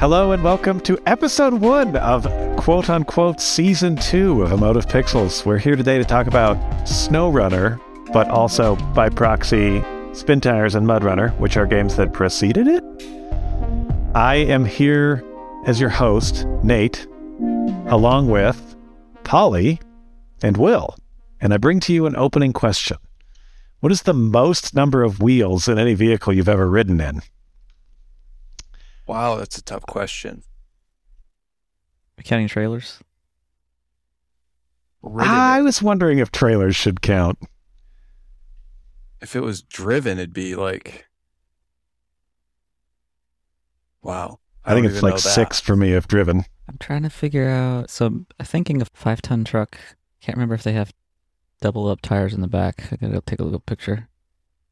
Hello and welcome to episode one of quote unquote season two of Emotive Pixels. We're here today to talk about SnowRunner, but also by proxy Spin Tires and Mudrunner, which are games that preceded it. I am here as your host, Nate, along with Polly and Will, and I bring to you an opening question. What is the most number of wheels in any vehicle you've ever ridden in? Wow, that's a tough question. Counting trailers? Ridden I it. was wondering if trailers should count. If it was driven, it'd be like, wow. I, think it's like six for me if driven. I'm trying to figure out. So I'm thinking of five ton truck. Can't remember if they have double up tires in the back. I gotta take a little picture.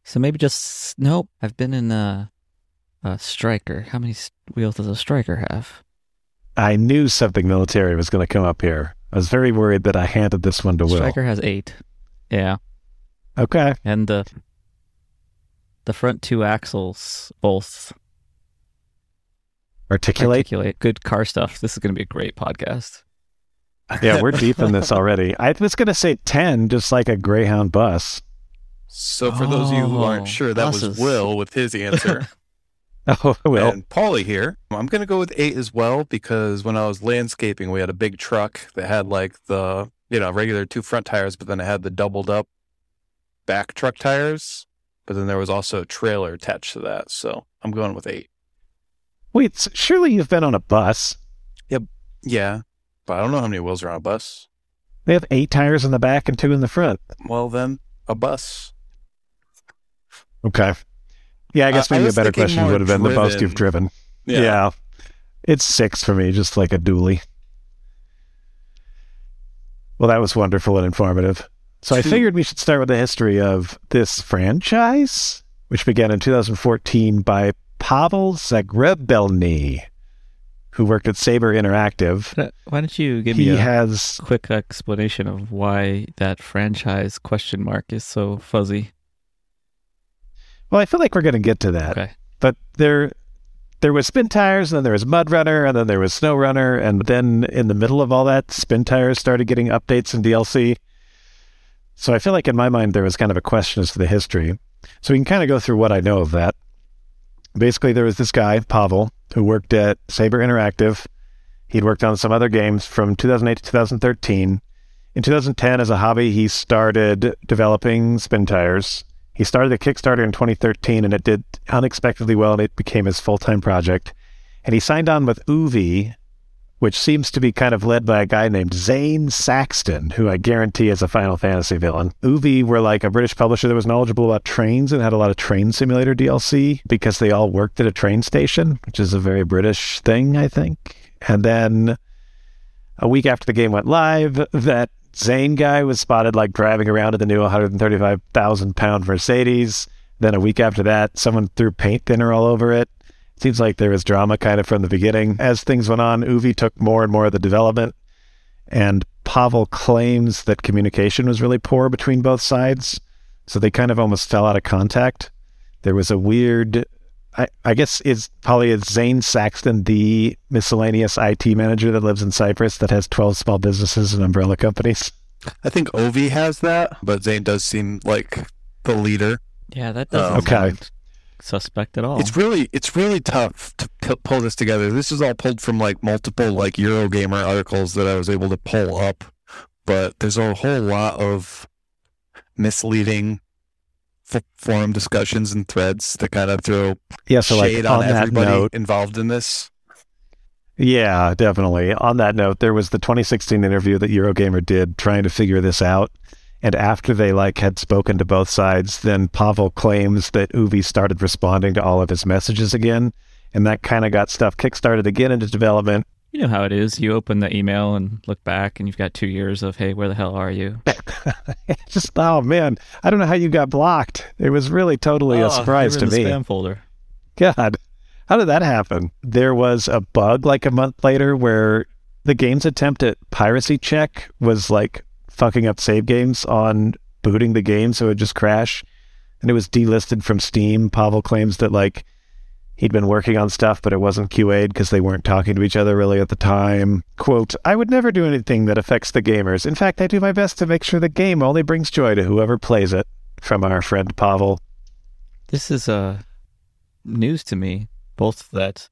So maybe just nope. I've been in a, a Stryker. How many wheels does a Stryker have? I knew something military was going to come up here. I was very worried that I handed this one to Will. Stryker has eight. Yeah, Okay. and the the front two axles both Articulate. articulate. Good car stuff. This is gonna be a great podcast. Yeah, we're deep in this already. I was going to say 10, just like a Greyhound bus. So for those of you who Oh, aren't sure, that was. Will with his answer. Oh, Will. And Polly here. I'm going to go with eight as well because when I was landscaping, we had a big truck that had like the, you know, regular two front tires, but then it had the doubled up back truck tires. But then there was also a trailer attached to that. So I'm going with eight. Wait, surely you've been on a bus. Yep. Yeah. But I don't know how many wheels are on a bus. They have eight tires in the back and two in the front. Well, then a bus. Okay. Yeah, I guess Uh, maybe a better question would have been the most you've driven. Yeah. It's six for me, just like a dually. Well, that was wonderful and informative. So I figured we should start with the history of this franchise, which began in 2014 by Pavel Zagrebelny, who worked at Saber Interactive. Why don't you give me a has quick explanation of why that franchise question mark is so fuzzy? Well, I feel like we're going to get to that. Okay. but there there was spin tires and then there was mud runner and then there was snow runner and then in the middle of all that spin tires started getting updates and dlc so i feel like in my mind there was kind of a question as to the history. So we can kind of go through what i know of that. Basically there was this guy pavel who worked at saber interactive. He'd worked on some other games from 2008 to 2013 in 2010 as a hobby he started developing spin tires he started the Kickstarter in 2013 and it did unexpectedly well and it became his full time project. And he signed on with Oovee, which seems to be kind of led by a guy named Zane Saxton, who I guarantee is a Final Fantasy villain. Oovee were like a British publisher that was knowledgeable about trains and had a lot of train simulator DLC because they all worked at a train station, which is a very British thing, I think. And then a week after the game went live, that Zane guy was spotted like driving around in the new 135,000 pound Mercedes. Then a week after that, someone threw paint thinner all over it. Seems like there was drama kind of from the beginning. As things went on, Oovee took more and more of the development, and Pavel claims that communication was really poor between both sides. So they kind of almost fell out of contact. There was a weird I, I guess is probably is Zane Saxton the miscellaneous IT manager that lives in Cyprus that has 12 small businesses and umbrella companies? I think Oovee has that, but Zane does seem like the leader. Yeah, that doesn't Um, Okay. sound suspect at all. It's really it's really tough to p- pull this together. This is all pulled from like multiple like Eurogamer articles that I was able to pull up, but there's a whole lot of misleading f- forum discussions and threads that kind of throw Yeah, so like shade on, on, everybody note, involved in this. yeah, definitely. On that note, there was the 2016 interview that Eurogamer did trying to figure this out. And after they like had spoken to both sides, then Pavel claims that Oovee started responding to all of his messages again, and that kind of got stuff kickstarted again into development. You know how it is. You open the email and look back, and you've got two years of, hey, where the hell are you? Just oh man, I don't know how you got blocked. It was really totally a Oh, surprise to me. Spam folder. God, how did that happen? There was a bug like a month later where the game's attempt at piracy check was like fucking up save games on booting the game, so it just crash. And it was delisted from Steam. Pavel claims that like He'd been working on stuff, but it wasn't QA'd because they weren't talking to each other really at the time. Quote, I would never do anything that affects the gamers. In fact, I do my best to make sure the game only brings joy to whoever plays it. From our friend Pavel. This is uh, news to me, both that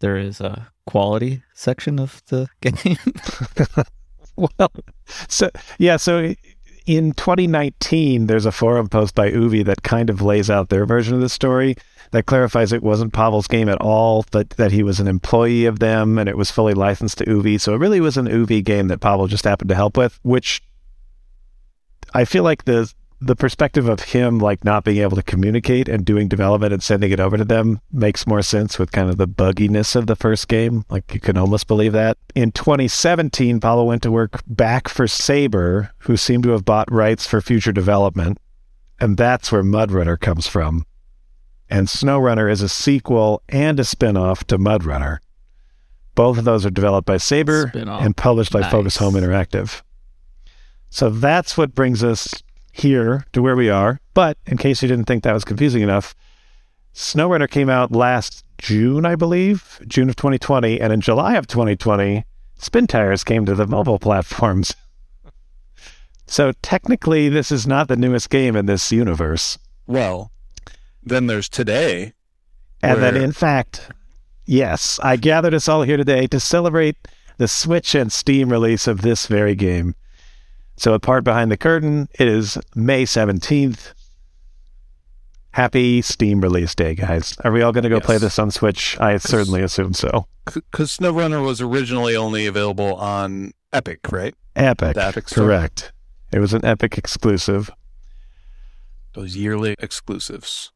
there is a quality section of the game. well, so yeah, so in 2019, there's a forum post by Oovee that kind of lays out their version of the story that clarifies it wasn't Pavel's game at all, but that he was an employee of them and it was fully licensed to Oovee. So it really was an Oovee game that Pavel just happened to help with, which I feel like the the perspective of him like not being able to communicate and doing development and sending it over to them makes more sense with kind of the bugginess of the first game. Like you can almost believe that. In 2017, Pavel went to work back for Saber, who seemed to have bought rights for future development. And that's where Mudrunner comes from. And SnowRunner is a sequel and a spin-off to Mudrunner. Both of those are developed by Saber Spin-off. and published by Nice. Focus Home Interactive. So that's what brings us here to where we are. But in case you didn't think that was confusing enough, SnowRunner came out last June, I believe, June of 2020, and in July of 2020, Spin Tires came to the mobile platforms. So technically, this is not the newest game in this universe. Well, then there's today. And then, Where- in fact, yes, I gathered us all here today to celebrate the Switch and Steam release of this very game. So, a part behind the curtain, it is May 17th. Happy Steam release day, guys. Are we all going to go Yes. play this on Switch? I certainly assume so. Because SnowRunner was originally only available on Epic, right? Epic. The Epic Store. Correct. It was an Epic exclusive. Those yearly exclusives.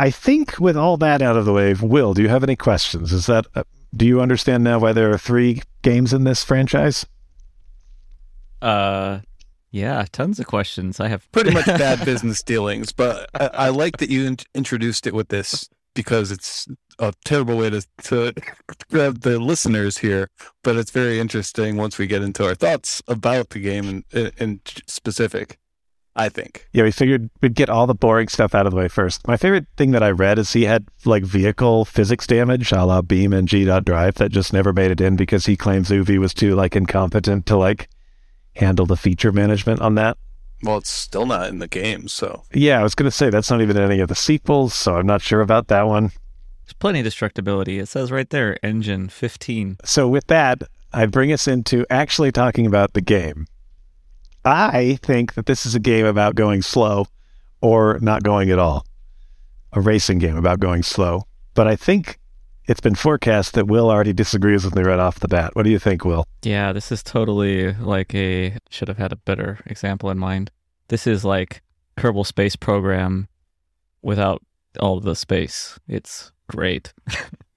I think with all that out of the way, Will, do you have any questions? Is that uh, do you understand now why there are three games in this franchise? uh, yeah, tons of questions. I have Pretty much bad business dealings, but I, I like that you in- introduced it with this because it's a terrible way to, to grab the listeners here, but it's very interesting once we get into our thoughts about the game in, in, in specific, I think. Yeah, we figured we'd get all the boring stuff out of the way first. My favorite thing that I read is he had like vehicle physics damage, a la BeamNG dot Drive, that just never made it in because he claims Oovee was too like incompetent to like handle the feature management on that. Well, it's still not in the game, so Yeah, I was gonna say that's not even in any of the sequels, so I'm not sure about that one. There's plenty of destructibility. It says right there, engine 15. So with that, I bring us into actually talking about the game. I think that this is a game about going slow or not going at all. A racing game about going slow. But I think it's been forecast that Will already disagrees with me right off the bat. What do you think, Will? Yeah, this is totally like a should have had a better example in mind. This is like Kerbal Space Program without all the space. It's great.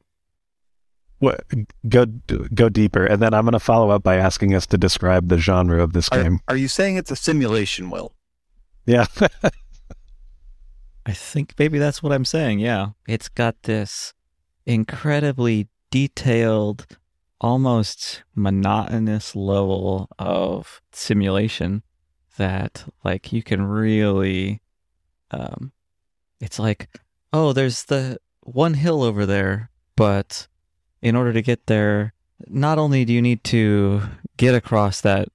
What, go go deeper, and then I'm going to follow up by asking us to describe the genre of this are, game. are you saying it's a simulation, Will? Yeah, I think maybe that's what I'm saying. Yeah. It's got this incredibly detailed, almost monotonous level of simulation that like you can really um it's like oh there's the one hill over there but in order to get there not only do you need to get across that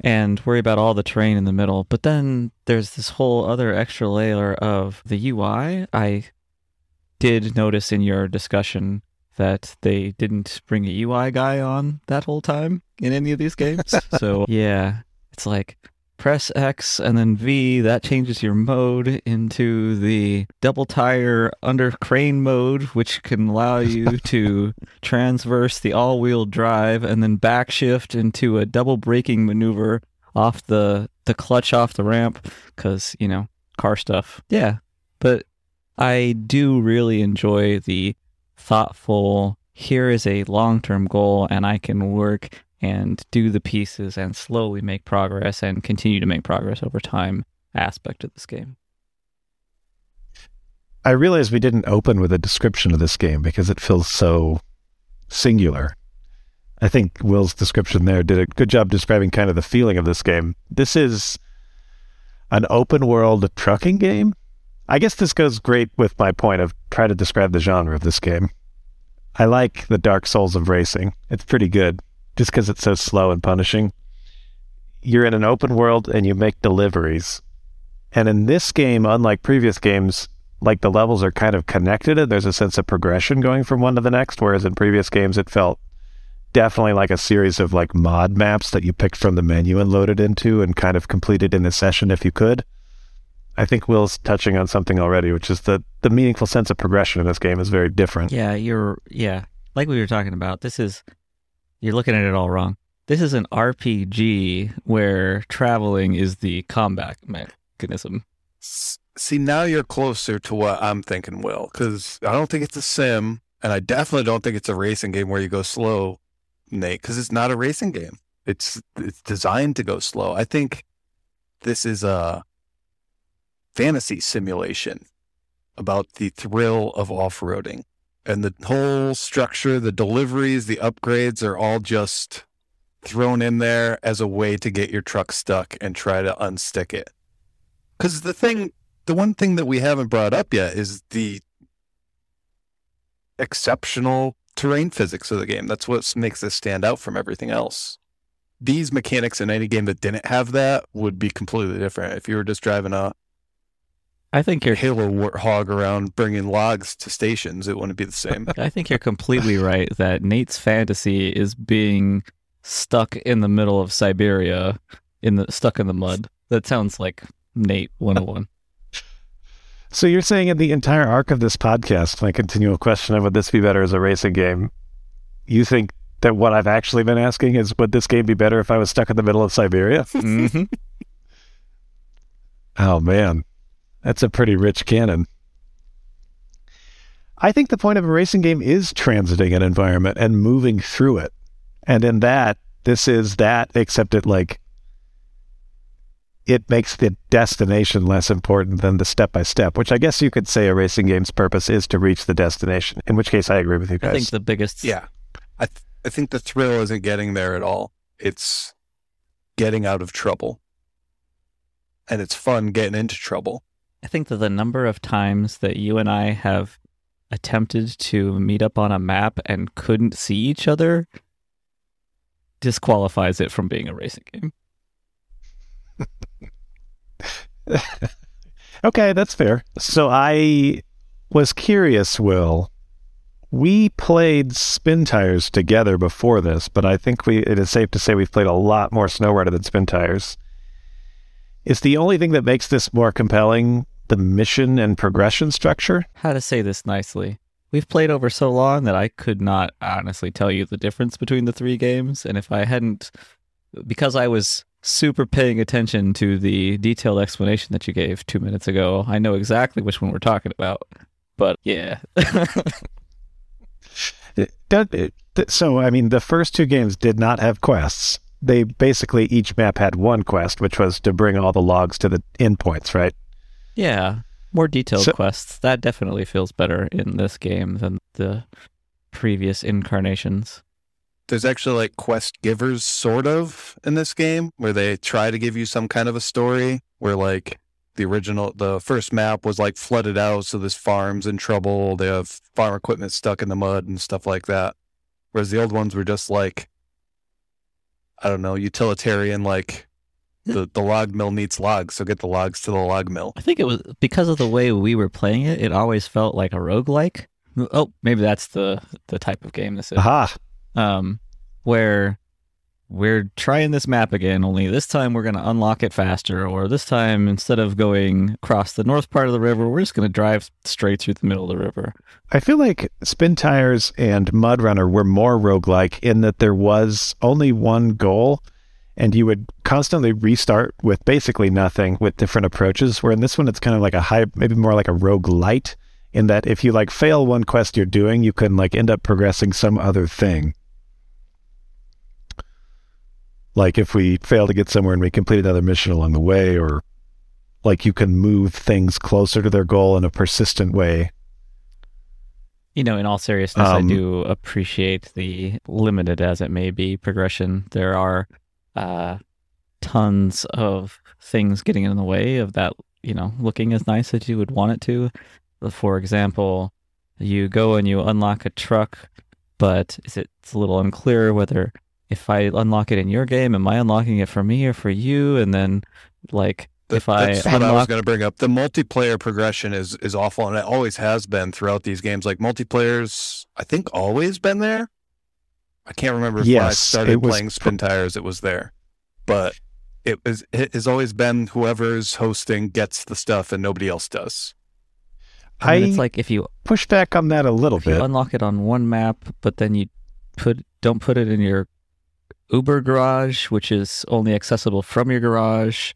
and worry about all the terrain in the middle. But then there's this whole other extra layer of the UI. I did notice in your discussion that they didn't bring a UI guy on that whole time in any of these games. so yeah, it's like press X and then V, that changes your mode into the double tire under crane mode, which can allow you to transverse the all wheel drive and then backshift into a double braking maneuver off the, the clutch off the ramp because, you know, car stuff. Yeah. But I do really enjoy the thoughtful, here is a long term goal and I can work and do the pieces and slowly make progress and continue to make progress over time aspect of this game. I realize we didn't open with a description of this game because it feels so singular. I think Will's description there did a good job describing kind of the feeling of this game. This is an open world trucking game. I guess this goes great with my point of trying to describe the genre of this game. I like the Dark Souls of racing. It's pretty good, just because it's so slow and punishing. You're in an open world and you make deliveries. And in this game, unlike previous games, like the levels are kind of connected and there's a sense of progression going from one to the next, whereas in previous games it felt definitely like a series of like mod maps that you picked from the menu and loaded into and kind of completed in a session if you could. I think Will's touching on something already, which is the the meaningful sense of progression in this game is very different. Yeah, you're yeah, like we were talking about. This is you're looking at it all wrong. This is an RPG where traveling is the combat mechanism. See, now you're closer to what I'm thinking, Will, because I don't think it's a sim, and I definitely don't think it's a racing game where you go slow, Nate, because it's not a racing game. It's it's designed to go slow. I think this is a fantasy simulation about the thrill of off-roading. And the whole structure, the deliveries, the upgrades are all just thrown in there as a way to get your truck stuck and try to unstick it. Because the thing, the one thing that we haven't brought up yet is the exceptional terrain physics of the game. That's what makes this stand out from everything else. These mechanics in any game that didn't have that would be completely different. If you were just driving a I think you're Halo warthog around bringing logs to stations, it wouldn't be the same. I think you're completely right that Nate's fantasy is being stuck in the middle of Siberia in the stuck in the mud. That sounds like Nate 101. So you're saying in the entire arc of this podcast, my continual question of would this be better as a racing game, you think that what I've actually been asking is would this game be better if I was stuck in the middle of Siberia? mm-hmm. Oh man. That's a pretty rich canon. I think the point of a racing game is transiting an environment and moving through it. And in that, this is that, except it like it makes the destination less important than the step by step, which I guess you could say a racing game's purpose is to reach the destination. In which case, I agree with you guys. I think the biggest. Yeah, I th- I think the thrill isn't getting there at all. It's getting out of trouble, and it's fun getting into trouble. I think that the number of times that you and I have attempted to meet up on a map and couldn't see each other disqualifies it from being a racing game. okay, that's fair. So I was curious, Will. We played Spin Tires together before this, but I think we it is safe to say we've played a lot more Snow Runner than Spin Tires. Is the only thing that makes this more compelling the mission and progression structure? How to say this nicely? We've played over so long that I could not honestly tell you the difference between the three games. And if I hadn't, because I was super paying attention to the detailed explanation that you gave two minutes ago, I know exactly which one we're talking about. But yeah. so, I mean, the first two games did not have quests. They basically each map had one quest, which was to bring all the logs to the endpoints, right? Yeah, more detailed so, quests. That definitely feels better in this game than the previous incarnations. There's actually like quest givers, sort of, in this game, where they try to give you some kind of a story. Where like the original, the first map was like flooded out, so this farm's in trouble. They have farm equipment stuck in the mud and stuff like that. Whereas the old ones were just like, I don't know, utilitarian, like the, the log mill needs logs, so get the logs to the log mill. I think it was because of the way we were playing it, it always felt like a roguelike. Oh, maybe that's the the type of game this is. Aha. Um, where we're trying this map again, only this time we're going to unlock it faster, or this time instead of going across the north part of the river, we're just going to drive straight through the middle of the river. I feel like Spin Tires and Mud Runner were more roguelike in that there was only one goal and you would constantly restart with basically nothing with different approaches. Where in this one, it's kind of like a high, maybe more like a roguelite, in that if you like fail one quest you're doing, you can like end up progressing some other thing. Like if we fail to get somewhere and we complete another mission along the way, or like you can move things closer to their goal in a persistent way. You know, in all seriousness, um, I do appreciate the limited as it may be progression. There are uh, tons of things getting in the way of that you know, looking as nice as you would want it to. For example, you go and you unlock a truck, but it's a little unclear whether if I unlock it in your game, am I unlocking it for me or for you? And then, like, That- if I that's what I was going to bring up. The multiplayer progression is is awful, and it always has been throughout these games. Like multiplayer's, I think, always been there. I can't remember if when I started was playing Spin Tires, it was there, but it was it has always been whoever's hosting gets the stuff and nobody else does. I mean, I it's like if you push back on that a little if you bit. unlock it on one map, but then you put don't put it in your Uber garage, which is only accessible from your garage,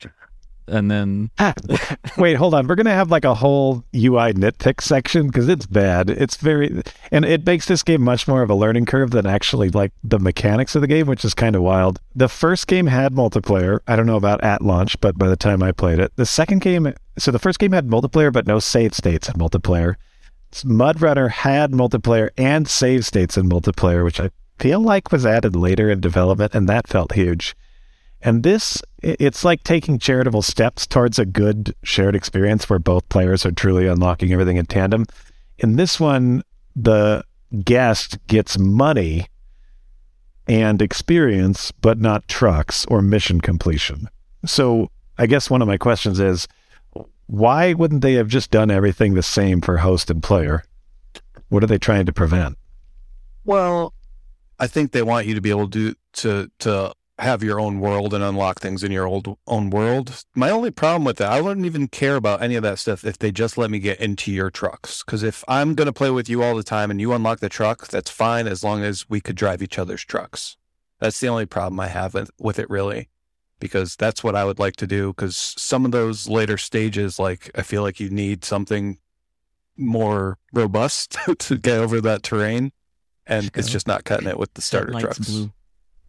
and then wait, hold on. We're gonna have like a whole UI nitpick section because it's bad. It's very, and it makes this game much more of a learning curve than actually like the mechanics of the game, which is kind of wild. The first game had multiplayer. I don't know about at launch, but by the time I played it, the second game. So the first game had multiplayer, but no save states in multiplayer. Mud Runner had multiplayer and save states in multiplayer, which I feel like was added later in development, and that felt huge. And this, it's like taking charitable steps towards a good shared experience where both players are truly unlocking everything in tandem. In this one, the guest gets money and experience, but not trucks or mission completion. So I guess one of my questions is why wouldn't they have just done everything the same for host and player? What are they trying to prevent? Well, I think they want you to be able to to to have your own world and unlock things in your old own world. My only problem with that, I wouldn't even care about any of that stuff if they just let me get into your trucks. Because if I'm going to play with you all the time and you unlock the truck, that's fine as long as we could drive each other's trucks. That's the only problem I have with, it, really. Because that's what I would like to do. Because some of those later stages, like I feel like you need something more robust to get over that terrain and it's just not cutting it with the starter trucks. blue.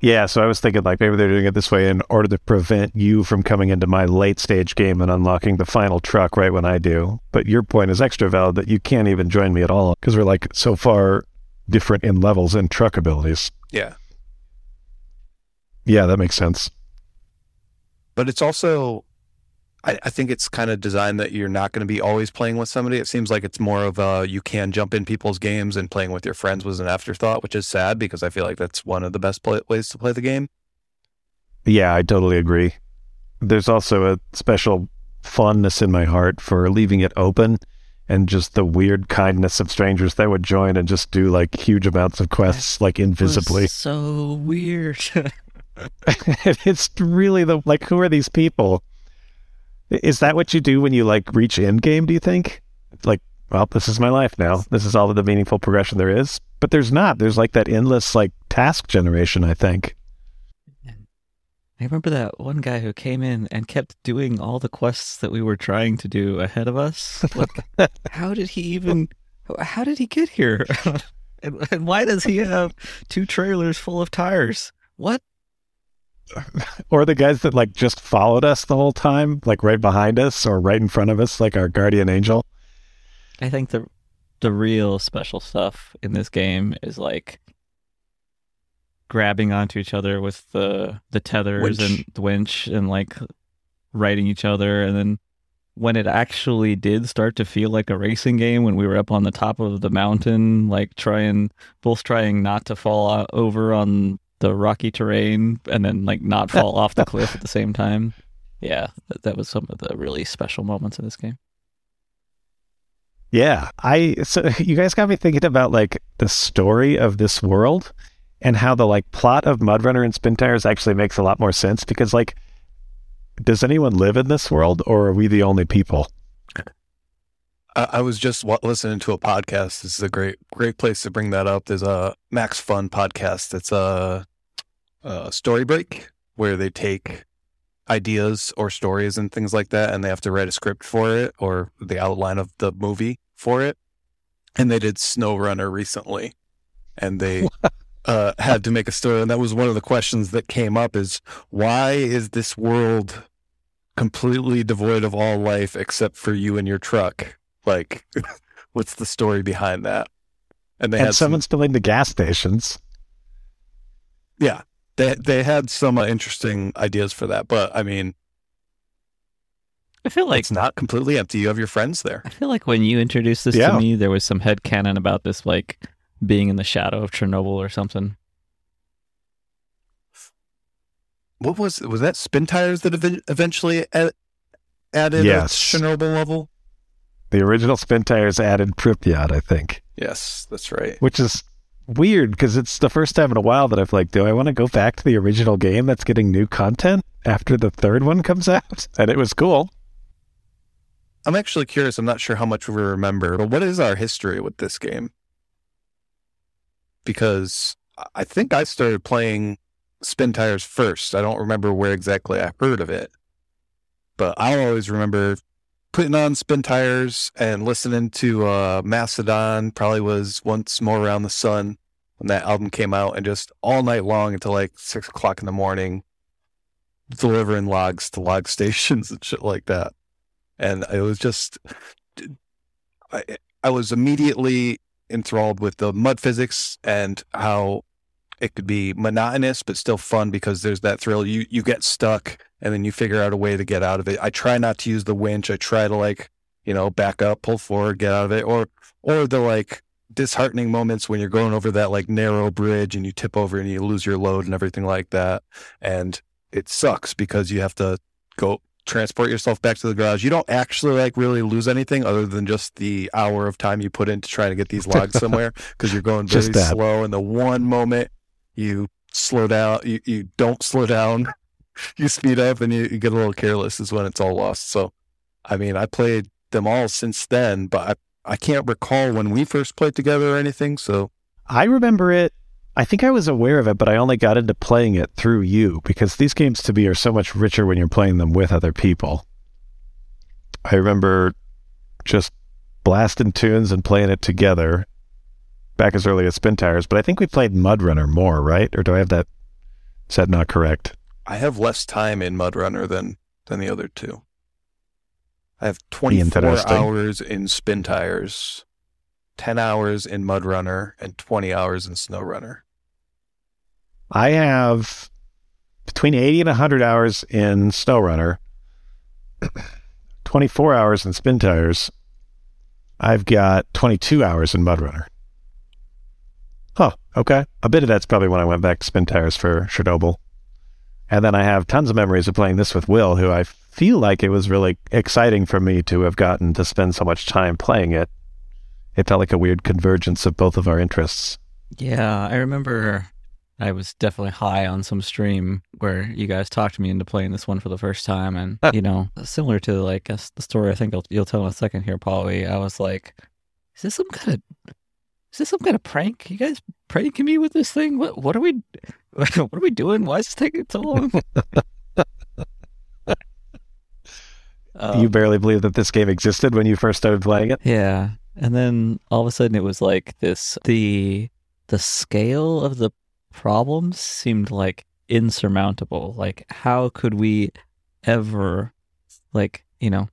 Yeah, so I was thinking like maybe they're doing it this way in order to prevent you from coming into my late stage game and unlocking the final truck right when I do. But your point is extra valid that you can't even join me at all because we're like so far different in levels and truck abilities. Yeah, Yeah, that makes sense. but it's also, I, I think it's kind of designed that you're not going to be always playing with somebody. It seems like it's more of a you can jump in people's games and playing with your friends was an afterthought, which is sad because I feel like that's one of the best play- ways to play the game. Yeah, I totally agree. There's also a special fondness in my heart for leaving it open and just the weird kindness of strangers that would join and just do like huge amounts of quests like invisibly. Was so weird. it's really the like who are these people? Is that what you do when you like reach end game, do you think? Like, well, this is my life now. This is all of the meaningful progression there is. But there's not. There's like that endless like task generation, I think. I remember that one guy who came in and kept doing all the quests that we were trying to do ahead of us. Like, how did he even? How did he get here? and, and why does he have two trailers full of tires? What? Or the guys that like just followed us the whole time, like right behind us or right in front of us, like our guardian angel. I think the the real special stuff in this game is like grabbing onto each other with the the tethers Winch. and the winch and like riding each other and then when it actually did start to feel like a racing game when we were up on the top of the mountain like trying both trying not to fall o- over on the rocky terrain and then like not fall off the cliff at the same time yeah that, that was some of the really special moments in this game Yeah, I so you guys got me thinking about like the story of this world and how the like plot of Mudrunner and Spin Tires actually makes a lot more sense because like does anyone live in this world or are we the only people? I, I was just listening to a podcast. This is a great, great place to bring that up. There's a Max Fun podcast. It's a, a story break where they take ideas or stories and things like that, and they have to write a script for it or the outline of the movie for it. And they did Snow Runner recently, and they uh, had to make a story. And that was one of the questions that came up: is why is this world completely devoid of all life except for you and your truck? Like, what's the story behind that? And they and had some, someone's filling the gas stations. yeah, they they had some uh, interesting ideas for that. But I mean, I feel like it's not completely empty. You have your friends there. I feel like when you introduced this Yeah. to me, there was some head canon about this like being in the shadow of Chernobyl or something. What was was that? Spin tires that ev- eventually a- added Yes. a Chernobyl level. The original spin tires added Pripyat, I think, Yes, that's right. which is weird because it's the first time in a while that I've like, do I want to go back to the original game that's getting new content after the third one comes out? And it was cool. I'm actually curious. I'm not sure how much we remember, but what is our history with this game? Because I think I started playing Spin Tires first. I don't remember where exactly I heard of it, but I always remember putting on Spin Tires and listening to uh, Mastodon. Probably was once more around the sun when that album came out, and just all night long until like six o'clock in the morning, delivering logs to log stations and shit like that. And it was just I, I was immediately enthralled with the mud physics and how it could be monotonous but still fun because there's that thrill. You you get stuck and then you figure out a way to get out of it. I try not to use the winch. I try to like you know back up pull forward get out of it or or the like disheartening moments when you're going over that like narrow bridge and you tip over and you lose your load and everything like that and it sucks because you have to go transport yourself back to the garage. You don't actually like really lose anything other than just the hour of time you put into trying to get these logs somewhere because you're going very Just that. slow. And the one moment you slow down, you, you don't slow down, you speed up and you, you get a little careless is when it's all lost. So, I mean, I played them all since then, but I, I can't recall when we first played together or anything. So, I remember it. I think I was aware of it, but I only got into playing it through you because these games to me are so much richer when you're playing them with other people. I remember just blasting tunes and playing it together back as early as Spin Tires, but I think we played Mud Runner more, right? Or do I have that? That not correct? I have less time in Mud Runner than than the other two. I have 24 hours in Spin Tires, 10 hours in Mud Runner, and 20 hours in Snow Runner. I have between 80 and 100 hours in snow runner, 24 hours in Spin Tires. I've got 22 hours in mud runner. Huh, okay. A bit of that's probably when I went back to Spin Tires for Chernobyl. And then I have tons of memories of playing this with Will, who I feel like it was really exciting for me to have gotten to spend so much time playing it. It felt like a weird convergence of both of our interests. Yeah, I remember I was definitely high on some stream where you guys talked me into playing this one for the first time, and you know, similar to like the story I think I'll, you'll tell in a second here, Polly. I was like, "Is this some kind of is this some kind of prank? You guys pranking me with this thing? What what are we what are we doing? Why is this taking so long?" Um, you barely believed that this game existed when you first started playing it? Yeah. And then all of a sudden it was like this the the scale of the problems seemed like insurmountable. Like how could we ever like, you know,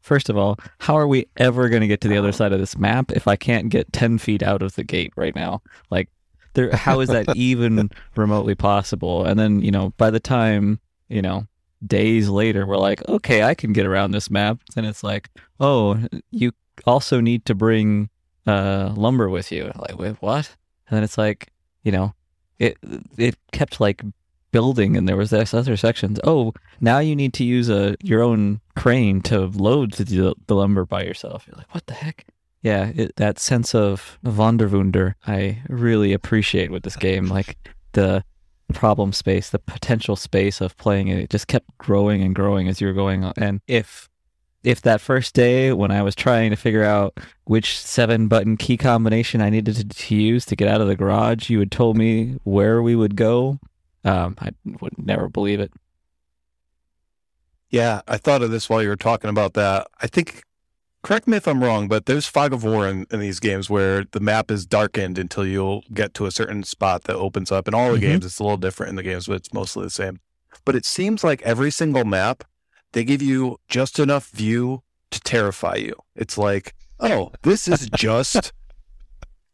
first of all, how are we ever going to get to the other side of this map if I can't get 10 feet out of the gate right now? Like there how is that even remotely possible? And then, you know, by the time, you know, days later we're like, "Okay, I can get around this map." And it's like, "Oh, you also need to bring uh, lumber with you. Like, wait, what? And then it's like, you know, it it kept like building, and there was this other sections. Oh, now you need to use a your own crane to load the, the lumber by yourself. You're like, what the heck? Yeah, it, that sense of Wanderwunder I really appreciate with this game. Like the problem space, the potential space of playing it, it just kept growing and growing as you were going on. And if if that first day when I was trying to figure out which seven button key combination I needed to, to use to get out of the garage, you had told me where we would go, um, I would never believe it. Yeah, I thought of this while you were talking about that. I think, correct me if I'm wrong, but there's fog of war in, in these games where the map is darkened until you'll get to a certain spot that opens up. In all the Mhm. games, it's a little different in the games, but it's mostly the same. But it seems like every single map, they give you just enough view to terrify you. It's like, oh, this is just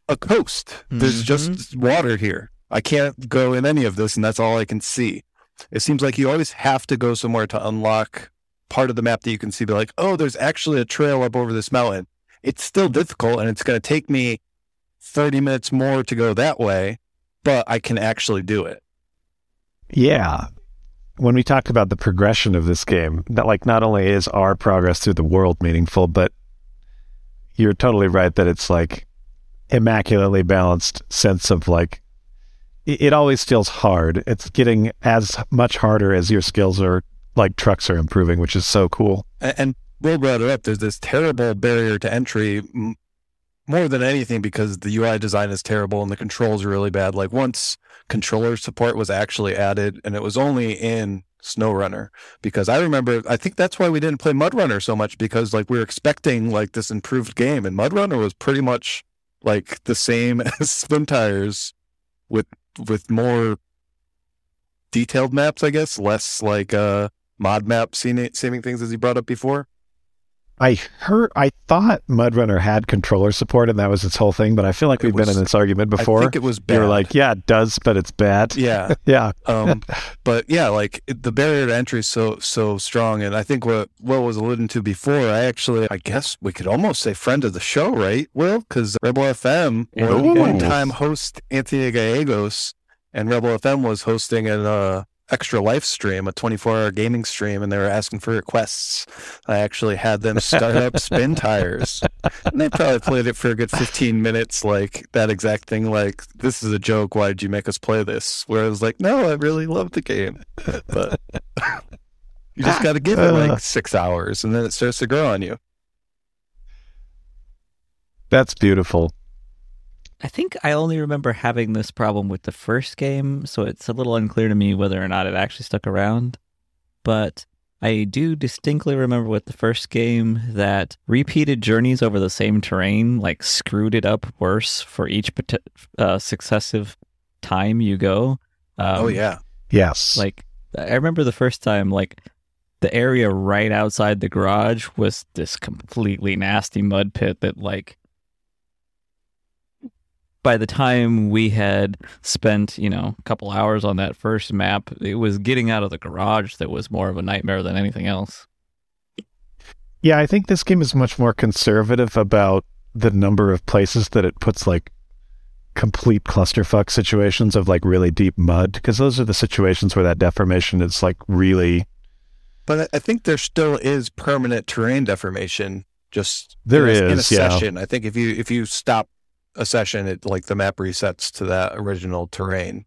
a coast. There's just water here. I can't go in any of this, and that's all I can see. It seems like you always have to go somewhere to unlock part of the map that you can see, be like, oh, there's actually a trail up over this mountain. It's still difficult and it's going to take me 30 minutes more to go that way, but I can actually do it. Yeah. When we talked about the progression of this game, that like not only is our progress through the world meaningful, but you're totally right that it's like immaculately balanced sense of like it always feels hard. It's getting as much harder as your skills are like trucks are improving, which is so cool. And, and Will brought it up. There's this terrible barrier to entry m- more than anything because the UI design is terrible and the controls are really bad. Like once controller support was actually added and it was only in SnowRunner because I remember I think that's why we didn't play MudRunner so much because like we were expecting like this improved game and MudRunner was pretty much like the same as Spintires with with more detailed maps, I guess, less like uh mod map seeming, seeming things as you brought up before. I heard, I thought MudRunner had controller support and that was its whole thing, but I feel like It we've been in this argument before. I think it was bad. You were like, yeah, it does, but it's bad. yeah. Yeah. Um, but yeah, like it, the barrier to entry is so so strong, and I think what Will was alluding to before, I actually, I guess we could almost say friend of the show, right? Will, because Rebel FM one, Ooh. one time host Anthony Gallegos, and Rebel FM was hosting an uh, extra live stream, a 24 hour gaming stream, and they were asking for requests. I actually had them start up spin tires, and they probably played it for a good 15 minutes, like that exact thing, like this is a joke. Why did you make us play this? Where I was like, no, I really love the game, but you just got to give it like six hours, and then it starts to grow on you. That's beautiful. I think I only remember having this problem with the first game, so it's a little unclear to me whether or not it actually stuck around. But I do distinctly remember with the first game that repeated journeys over the same terrain like screwed it up worse for each uh, successive time you go. Um, oh yeah, Yes. Like I remember the first time, like the area right outside the garage was this completely nasty mud pit that like by the time we had spent, you know, a couple hours on that first map, it was getting out of the garage that was more of a nightmare than anything else. Yeah, I think this game is much more conservative about the number of places that it puts like complete clusterfuck situations of like really deep mud because those are the situations where that deformation is like really but I- I think there still is permanent terrain deformation. Just There in a, in a yeah. session. I think if you if you stop a session, it like the map resets to that original terrain.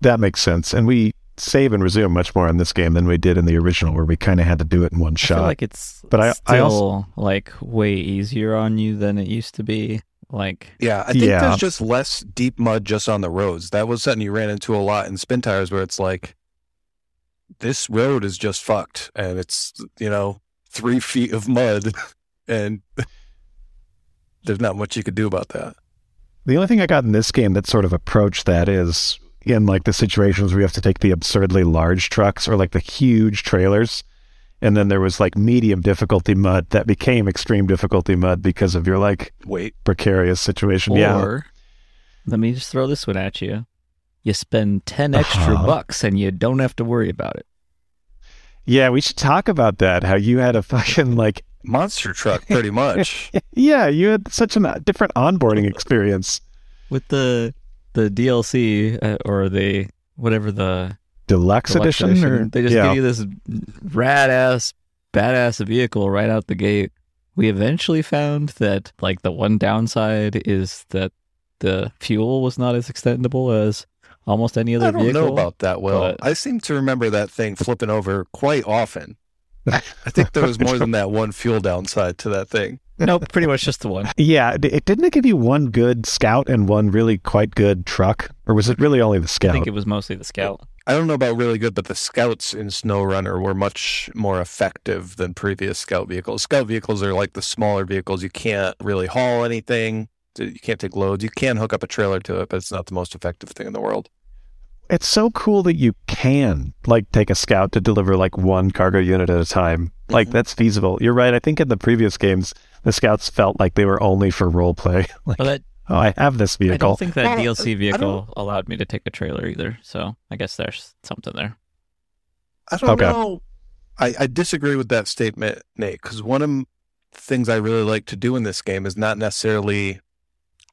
that makes sense. And we save and resume much more in this game than we did in the original where we kind of had to do it in one I shot. feel like it's But I- I also- like way easier on you than it used to be. Like Yeah, I think Yeah. there's just less deep mud just on the roads. That was something you ran into a lot in spin tires, where it's like this road is just fucked, and it's you know three feet of mud, and there's not much you could do about that. The only thing I got in this game that sort of approached that is in like the situations where you have to take the absurdly large trucks or like the huge trailers. And then there was like medium difficulty mud that became extreme difficulty mud because of your like Wait, precarious situation. or yeah. let me just throw this one at you. You spend ten extra Uh-huh. bucks and you don't have to worry about it. Yeah, we should talk about that. How you had a fucking like, monster truck, pretty much. yeah, you had such a different onboarding experience. with the the DLC uh, or the whatever the Deluxe, deluxe edition, or they just yeah. give you this rad ass badass vehicle right out the gate. We eventually found that like the one downside is that the fuel was not as extendable as almost any other I don't vehicle. know about that. well. but- I seem to remember that thing flipping over quite often. I think there was more than that one fuel downside to that thing. no, pretty much just the one. Yeah, it didn't it give you one good scout and one really quite good truck, or was it really only the scout? I think it was mostly the scout. I don't know about really good, but the scouts in SnowRunner were much more effective than previous scout vehicles. Scout vehicles are like the smaller vehicles. You can't really haul anything. You can't take loads. You can hook up a trailer to it, but it's not the most effective thing in the world. It's so cool that you can like take a scout to deliver like one cargo unit at a time. Like Mhm. that's feasible. You're right. I think in the previous games, the scouts felt like they were only for role play. like, Well, that oh, I have this vehicle. I don't think that Well, DLC vehicle allowed me to take a trailer either. So I guess there's something there. I don't Okay. know. I, I disagree with that statement, Nate, because one of the things I really like to do in this game is not necessarily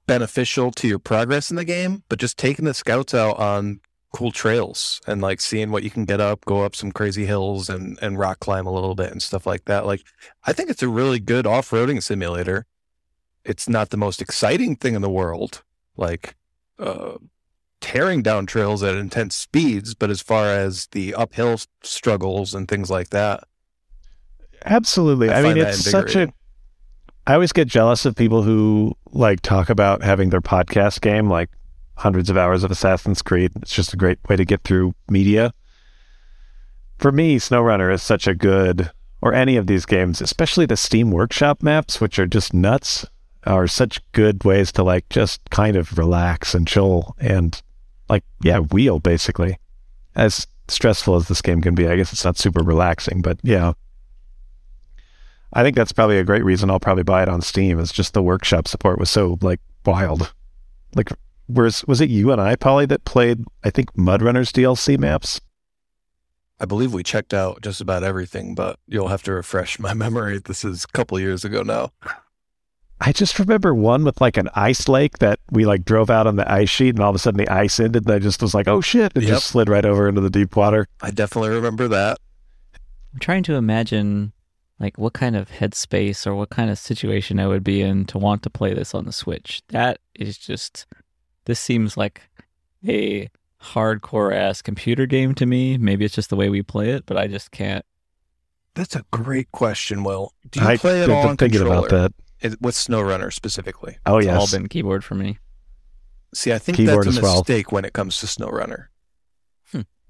beneficial to your progress in the game, but just taking the scouts out on cool trails and like seeing what you can get up, go up some crazy hills and, and rock climb a little bit and stuff like that. Like, I think it's a really good off roading simulator. It's not the most exciting thing in the world, like uh, tearing down trails at intense speeds, but as far as the uphill struggles and things like that, Absolutely. I, I mean, it's such a I always get jealous of people who like talk about having their podcast game like hundreds of hours of Assassin's Creed. It's just a great way to get through media. For me, SnowRunner is such a good, or any of these games, especially the Steam Workshop maps, which are just nuts, are such good ways to like just kind of relax and chill and like, yeah, wheel basically. As stressful as this game can be, I guess it's not super relaxing, but yeah. I think that's probably a great reason I'll probably buy it on Steam. Is just the workshop support was so like wild. Like, was was it you and I, Polly, that played? I think Mudrunners DLC maps. I believe we checked out just about everything, but you'll have to refresh my memory. This is a couple years ago now. I just remember one with like an ice lake that we like drove out on the ice sheet, and all of a sudden the ice ended, and I just was like, "Oh shit!" and Yep. just slid right over into the deep water. I definitely remember that. I'm trying to imagine like what kind of headspace or what kind of situation I would be in to want to play this on the Switch. That is just this seems like a hardcore ass computer game to me. Maybe it's just the way we play it, but I just can't. That's a great question, Will. Do you I play it been all on thinking controller? about that. It- with SnowRunner specifically? Oh yeah, It's all been keyboard for me. See, I think Keyboard that's a as well. mistake when it comes to SnowRunner.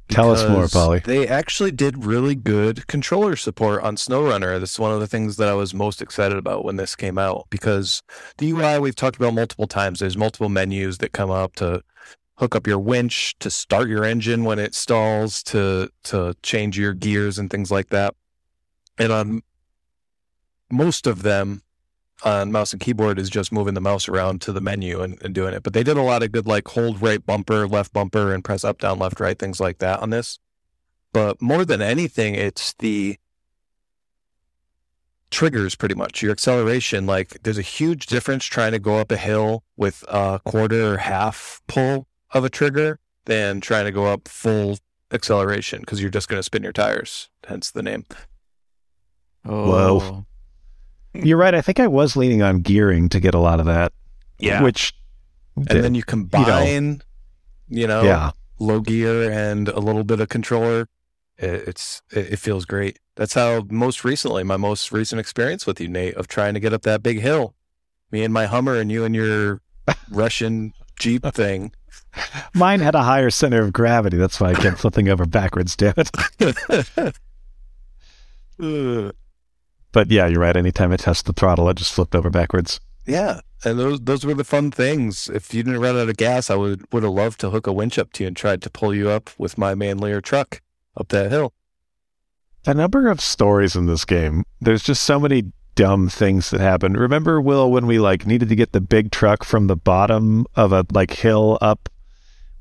Tell us more, Polly. They actually did really good controller support on SnowRunner. This is one of the things that I was most excited about when this came out because the UI we've talked about multiple times. There's multiple menus that come up to hook up your winch, to start your engine when it stalls, to to change your gears and things like that. And on most of them on mouse and keyboard is just moving the mouse around to the menu and, and doing it. But they did a lot of good like hold right bumper, left bumper, and press up, down, left, right, things like that on this. But more than anything, it's the triggers pretty much your acceleration. Like there's a huge difference trying to go up a hill with a quarter or half pull of a trigger than trying to go up full acceleration because you're just going to spin your tires. Hence the name. Oh, Whoa. You're right. I think I was leaning on gearing to get a lot of that. Yeah. Which and then you combine, you know, yeah. low gear and a little bit of controller. It, it's it, it feels great. That's how most recently, my most recent experience with you, Nate, of trying to get up that big hill. Me and my Hummer, and you and your Russian Jeep thing. Mine had a higher center of gravity. That's why I kept flipping over backwards, damn it. Ugh. But yeah, you're right. Anytime I test the throttle, I just flipped over backwards. yeah, and those those were the fun things. If you didn't run out of gas, I would would have loved to hook a winch up to you and tried to pull you up with my manlier truck up that hill. The number of stories in this game, there's just so many dumb things that happen. Remember, Will, when we like needed to get the big truck from the bottom of a like hill up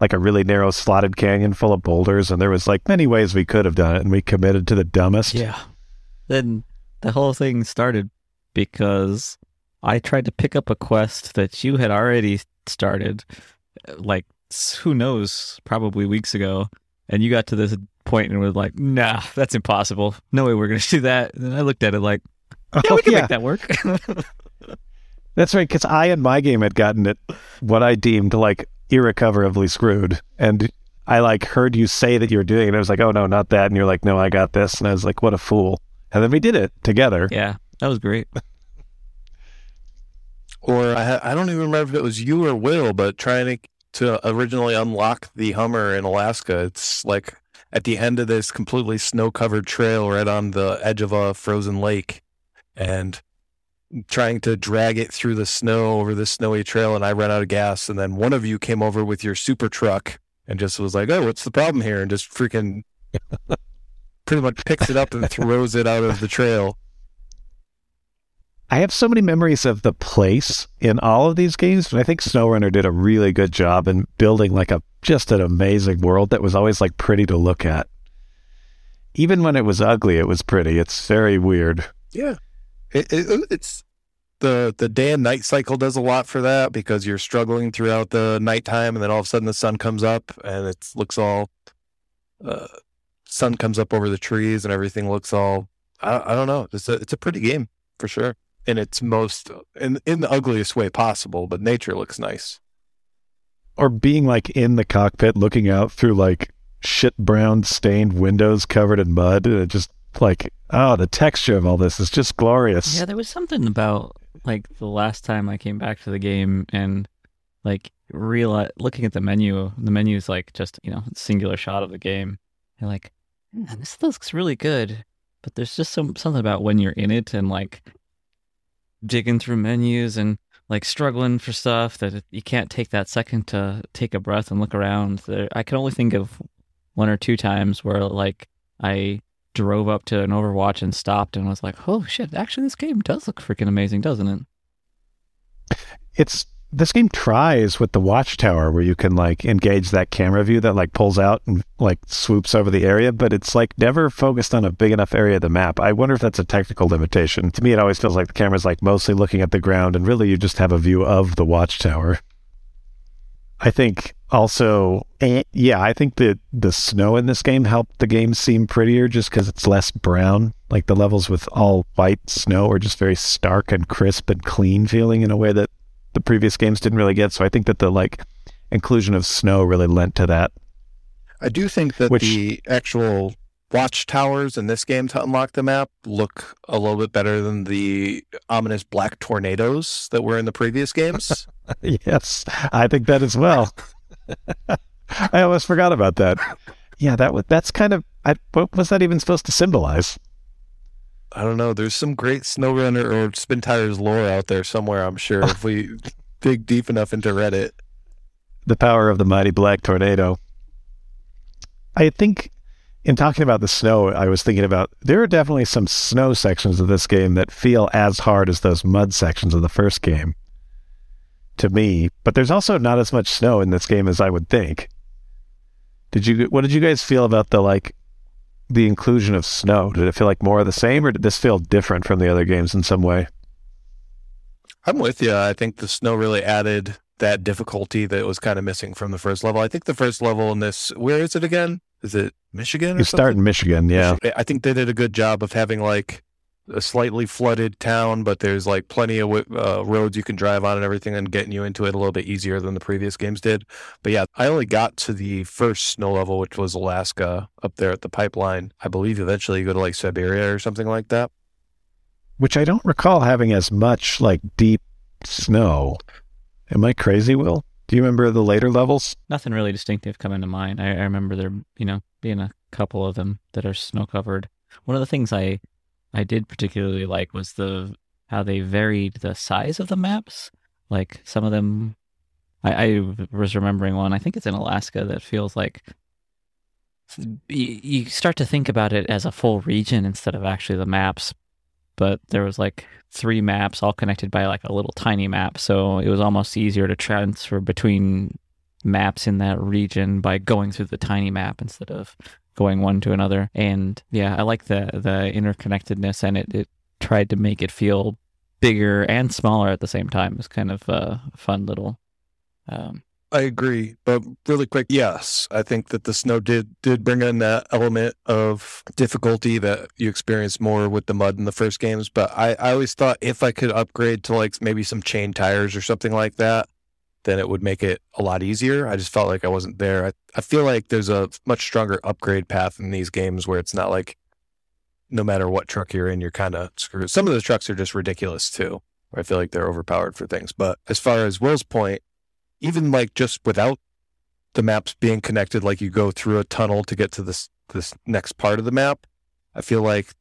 like a really narrow slotted canyon full of boulders, and there was like many ways we could have done it, and we committed to the dumbest. Yeah. Then the whole thing started because I tried to pick up a quest that you had already started, like who knows, probably weeks ago, and you got to this point and was like, "Nah, that's impossible. No way we're gonna do that." And I looked at it like, oh, "Yeah, Oh, we can yeah. make that work." That's right, because I and my game had gotten it what I deemed like irrecoverably screwed, and I like heard you say that you were doing it. And I was like, oh no, not that. And you're like, no, I got this. And I was like, what a fool. And then we did it together. yeah, that was great. or I, ha- I don't even remember if it was you or Will, but trying to to originally unlock the Hummer in Alaska, it's like at the end of this completely snow covered trail right on the edge of a frozen lake, and trying to drag it through the snow over this snowy trail, and I ran out of gas, and then one of you came over with your super truck and just was like, "Oh, what's the problem here?" and just freaking pretty much picks it up and throws it out of the trail. I have so many memories of the place in all of these games, and I think SnowRunner did a really good job in building like a just an amazing world that was always like pretty to look at. even when it was ugly, it was pretty. It's very weird. Yeah, it, it, it's the the day and night cycle does a lot for that because you're struggling throughout the nighttime, and then all of a sudden the sun comes up and it looks all. Uh, sun comes up over the trees and everything looks all. I, I don't know. It's a it's a pretty game for sure in its most in in the ugliest way possible, but nature looks nice. Or being like in the cockpit, looking out through like shit brown stained windows covered in mud, and it just like oh, the texture of all this is just glorious. Yeah, there was something about like the last time I came back to the game and like real looking at the menu. The menu is like just you know singular shot of the game. And like, man, this looks really good. But there's just some something about when you're in it and like digging through menus and like struggling for stuff that you can't take that second to take a breath and look around. There, I can only think of one or two times where like I drove up to an Overwatch and stopped and was like, "Oh shit! Actually, this game does look freaking amazing, doesn't it?" It's this game tries with the watchtower where you can like engage that camera view that like pulls out and like swoops over the area, but it's like never focused on a big enough area of the map. I wonder if that's a technical limitation. To me, it always feels like the camera's like mostly looking at the ground and really you just have a view of the watchtower. I think also, eh, yeah, I think that the snow in this game helped the game seem prettier just because it's less brown. Like the levels with all white snow are just very stark and crisp and clean feeling in a way that the previous games didn't really get. So I think that the like inclusion of snow really lent to that. I do think that Which, the actual watchtowers in this game to unlock the map look a little bit better than the ominous black tornadoes that were in the previous games. yes, I think that as well. I almost forgot about that. Yeah, that was that's kind of I, what was that even supposed to symbolize? I don't know. There's some great SnowRunner or Spintires lore out there somewhere. I'm sure if we dig deep enough into Reddit. The power of the mighty black tornado. I think in talking about the snow, I was thinking about there are definitely some snow sections of this game that feel as hard as those mud sections of the first game to me, but there's also not as much snow in this game as I would think. Did you what did you guys feel about the like the inclusion of snow? Did it feel like more of the same or did this feel different from the other games in some way? I'm with you. I think the snow really added that difficulty that was kind of missing from the first level. I think the first level in this, where is it again? Is it Michigan? You start in Michigan, yeah. I think they did a good job of having like a slightly flooded town, but there's like plenty of uh, roads you can drive on and everything, and getting you into it a little bit easier than the previous games did. But yeah, I only got to the first snow level, which was Alaska up there at the pipeline. I believe eventually you go to like Siberia or something like that. Which I don't recall having as much like deep snow. Am I crazy, Will? Do you remember the later levels? Nothing really distinctive coming to mind. I, I remember there, you know, being a couple of them that are snow covered. One of the things I I did particularly like was the how they varied the size of the maps. Like some of them, I, I was remembering one. I think it's in Alaska that feels like you, you start to think about it as a full region instead of actually the maps. But there was like three maps all connected by like a little tiny map, so it was almost easier to transfer between maps in that region by going through the tiny map instead of going one to another. And yeah, I like the the interconnectedness and it, it tried to make it feel bigger and smaller at the same time. It's kind of a fun little um, I agree, but really quick, yes, I think that the snow did did bring in that element of difficulty that you experienced more with the mud in the first games. But I, I always thought if I could upgrade to like maybe some chain tires or something like that, then it would make it a lot easier. I just felt like I wasn't there. I, I feel like there's a much stronger upgrade path in these games where it's not like no matter what truck you're in, you're kind of screwed. Some of the trucks are just ridiculous too. I feel like they're overpowered for things. But as far as Will's point, even like just without the maps being connected, like you go through a tunnel to get to this this next part of the map, I feel like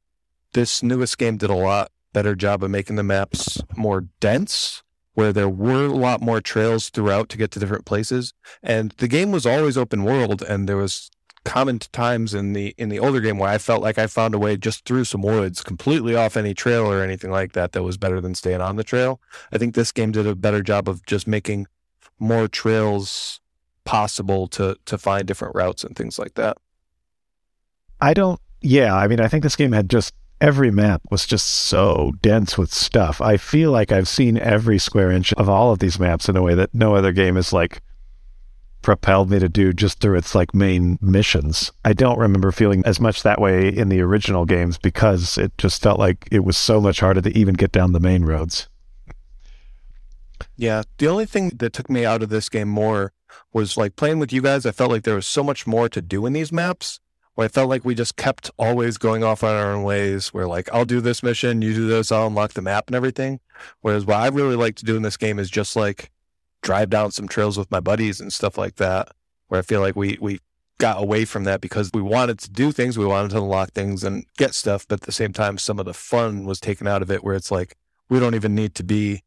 this newest game did a lot better job of making the maps more dense where there were a lot more trails throughout to get to different places. And the game was always open world, and there was common times in the in the older game where I felt like I found a way just through some woods, completely off any trail or anything like that, that was better than staying on the trail. I think this game did a better job of just making more trails possible to to find different routes and things like that. I don't yeah, I mean, I think this game had just every map was just so dense with stuff. I feel like I've seen every square inch of all of these maps in a way that no other game has like propelled me to do just through its like main missions. I don't remember feeling as much that way in the original games because it just felt like it was so much harder to even get down the main roads. Yeah, the only thing that took me out of this game more was like playing with you guys. I felt like there was so much more to do in these maps. Where I felt like we just kept always going off on our own ways. Where like I'll do this mission, you do this, I'll unlock the map and everything. Whereas what I really like to do in this game is just like drive down some trails with my buddies and stuff like that. Where I feel like we we got away from that because we wanted to do things, we wanted to unlock things and get stuff, but at the same time, some of the fun was taken out of it. Where it's like we don't even need to be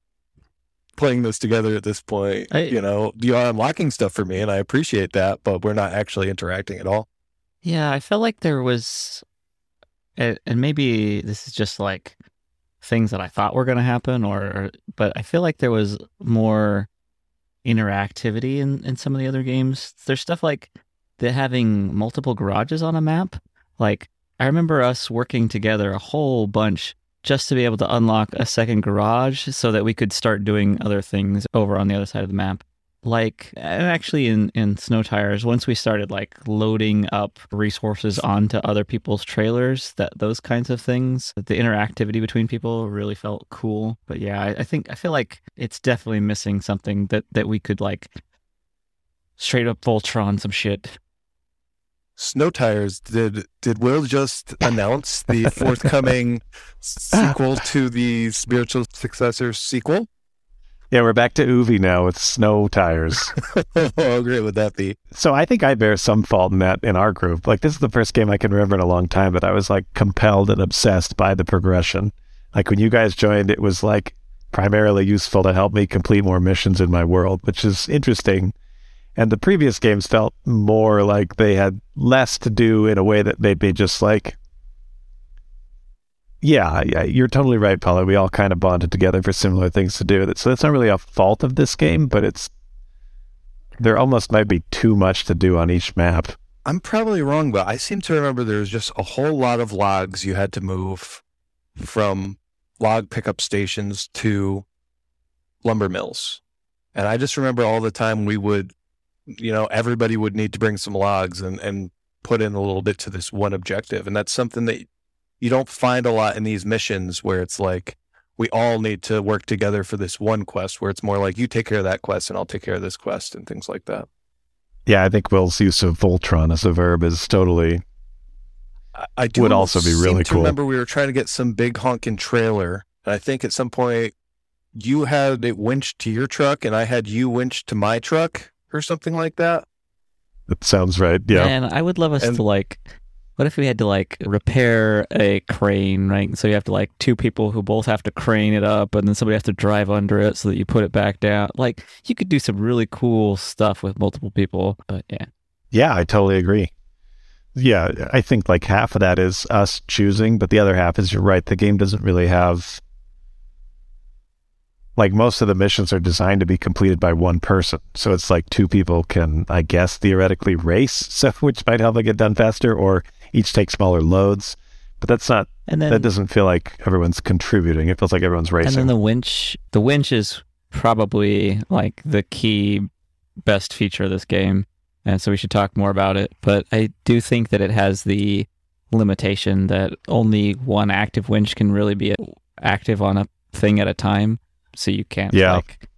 playing this together at this point. I- you know, you're unlocking stuff for me, and I appreciate that, but we're not actually interacting at all. Yeah, I felt like there was, and maybe this is just like things that I thought were going to happen, or, but I feel like there was more interactivity in in some of the other games. There's stuff like the having multiple garages on a map. Like I remember us working together a whole bunch just to be able to unlock a second garage so that we could start doing other things over on the other side of the map like and actually in in snow tires once we started like loading up resources onto other people's trailers that those kinds of things the interactivity between people really felt cool but yeah I, I think i feel like it's definitely missing something that that we could like straight up voltron some shit Snow Tires, did did Will just announce the forthcoming sequel to the spiritual successor sequel? Yeah, we're back to Oovee now with snow tires. How great would that be? so I think I bear some fault in that in our group. Like this is the first game I can remember in a long time that I was like compelled and obsessed by the progression. Like when you guys joined, it was like primarily useful to help me complete more missions in my world, which is interesting. And the previous games felt more like they had less to do in a way that they'd be just like yeah, yeah, you're totally right, Polly. We all kind of bonded together for similar things to do. So that's not really a fault of this game, but it's there almost might be too much to do on each map. I'm probably wrong, but I seem to remember there was just a whole lot of logs you had to move from log pickup stations to lumber mills. And I just remember all the time we would, you know, everybody would need to bring some logs and, and put in a little bit to this one objective. And that's something that you don't find a lot in these missions where it's like, we all need to work together for this one quest, where it's more like you take care of that quest and I'll take care of this quest and things like that. Yeah, I think Will's use of Voltron as a verb is totally I- I do Would also be really cool. Remember, we were trying to get some big honking trailer, and I think at some point you had it winched to your truck, and I had you winched to my truck, or something like that. that sounds right. Yeah. and i would love us And- to like what if we had to like repair a crane right so you have to like two people who both have to crane it up and then somebody has to drive under it so that you put it back down like you could do some really cool stuff with multiple people but yeah Yeah, I totally agree. Yeah, I think like half of that is us choosing, but the other half is you're right. The game doesn't really have like most of the missions are designed to be completed by one person. So it's like two people can, I guess, theoretically race, so which might help it get done faster, or each take smaller loads. But that's not. and then that doesn't feel like everyone's contributing. It feels like everyone's racing. and then the winch the winch is probably like the key best feature of this game and so we should talk more about it but i do think that it has the limitation that only one active winch can really be active on a thing at a time so you can't Yeah. like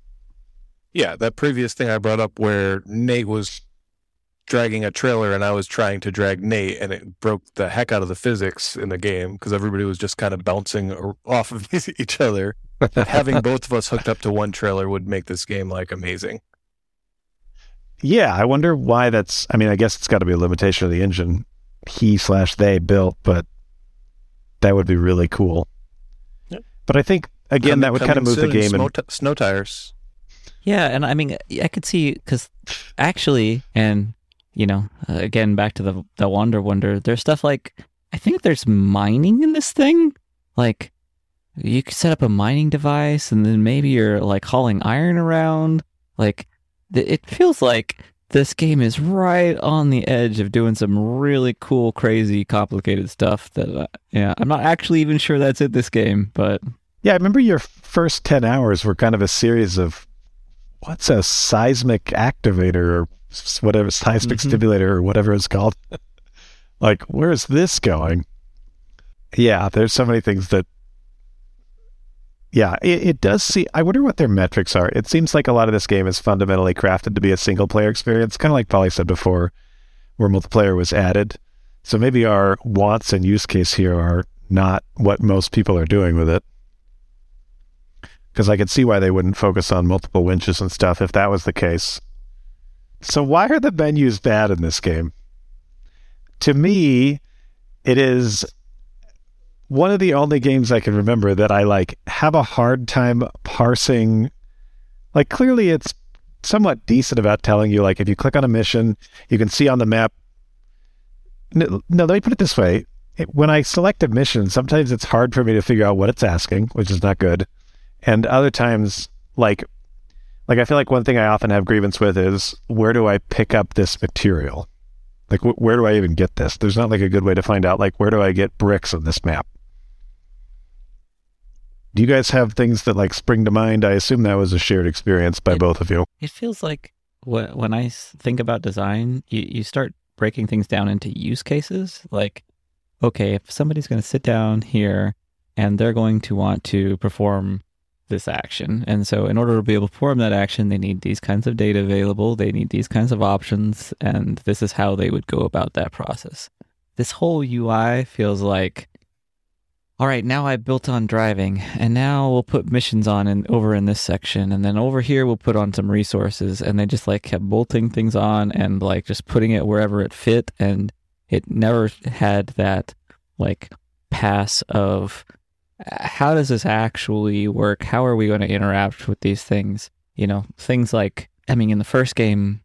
Yeah, that previous thing I brought up where Nate was dragging a trailer and I was trying to drag Nate, and it broke the heck out of the physics in the game because everybody was just kind of bouncing off of each other. Having both of us hooked up to one trailer would make this game like amazing. Yeah, I wonder why that's. I mean, I guess it's got to be a limitation of the engine he slash they built, but that would be really cool. Yep. But I think again that would kind of Coming move the game. Snow, And, t- snow tires. Yeah, and I mean, I could see because actually, and you know, uh, again, back to the the Wonder Wonder. There's stuff like I think there's mining in this thing. Like you could set up a mining device, and then maybe you're like hauling iron around. Like it feels like this game is right on the edge of doing some really cool, crazy, complicated stuff that, uh, yeah, I'm not actually even sure that's in this game, but Yeah, I remember your first 10 hours were kind of a series of what's a seismic activator or whatever, seismic Mhm. stimulator or whatever it's called. like, where's this going? Yeah, there's so many things that. Yeah, it, it does see. I wonder what their metrics are. It seems like a lot of this game is fundamentally crafted to be a single player experience, kind of like Polly said before, where multiplayer was added. So maybe our wants and use case here are not what most people are doing with it because I could see why they wouldn't focus on multiple winches and stuff if that was the case. So why are the menus bad in this game? To me, it is one of the only games I can remember that I like have a hard time parsing. Like clearly it's somewhat decent about telling you like if you click on a mission, you can see on the map. No, no let me put it this way. When I select a mission, sometimes it's hard for me to figure out what it's asking, which is not good and other times like like i feel like one thing i often have grievance with is where do i pick up this material? Like wh- where do i even get this? There's not like a good way to find out like where do i get bricks on this map? Do you guys have things that like spring to mind? I assume that was a shared experience by It- both of you. It feels like wh- I think about design, you, you start breaking things down into use cases. Like, okay, if somebody's going to sit down here and they're going to want to perform this action. And so, in order to be able to perform that action, they need these kinds of data available, they need these kinds of options, and this is how they would go about that process. This whole UI feels like all right, now I built on driving, and now we'll put missions on and over in this section, and then over here we'll put on some resources, and they just like kept bolting things on and like just putting it wherever it fit, and it never had that like pass of how does this actually work? How are we going to interact with these things? You know, things like I mean, in the first game,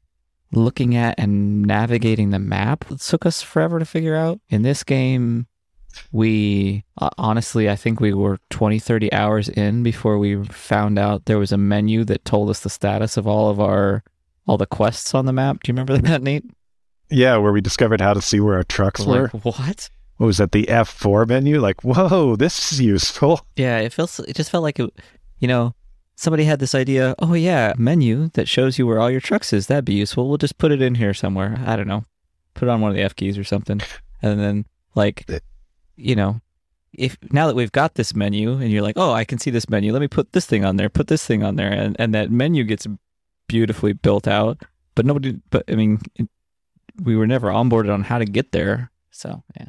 looking at and navigating the map took us forever to figure out. In this game, we uh, honestly, I think we were 20, 30 hours in before we found out there was a menu that told us the status of all of our all the quests on the map. Do you remember that, Nate? yeah where we discovered how to see where our trucks were Like, what? What was that the f4 menu like whoa this is useful Yeah, it feels. It just felt like it. You know, somebody had this idea. Oh yeah, menu that shows you where all your trucks is. That'd be useful. We'll just put it in here somewhere. I don't know. Put it on one of the F keys or something, and then like, you know, if now that we've got this menu and you're like, oh, I can see this menu. Let me put this thing on there. Put this thing on there, and and that menu gets beautifully built out. But nobody. But I mean, it, we were never onboarded on how to get there. So yeah.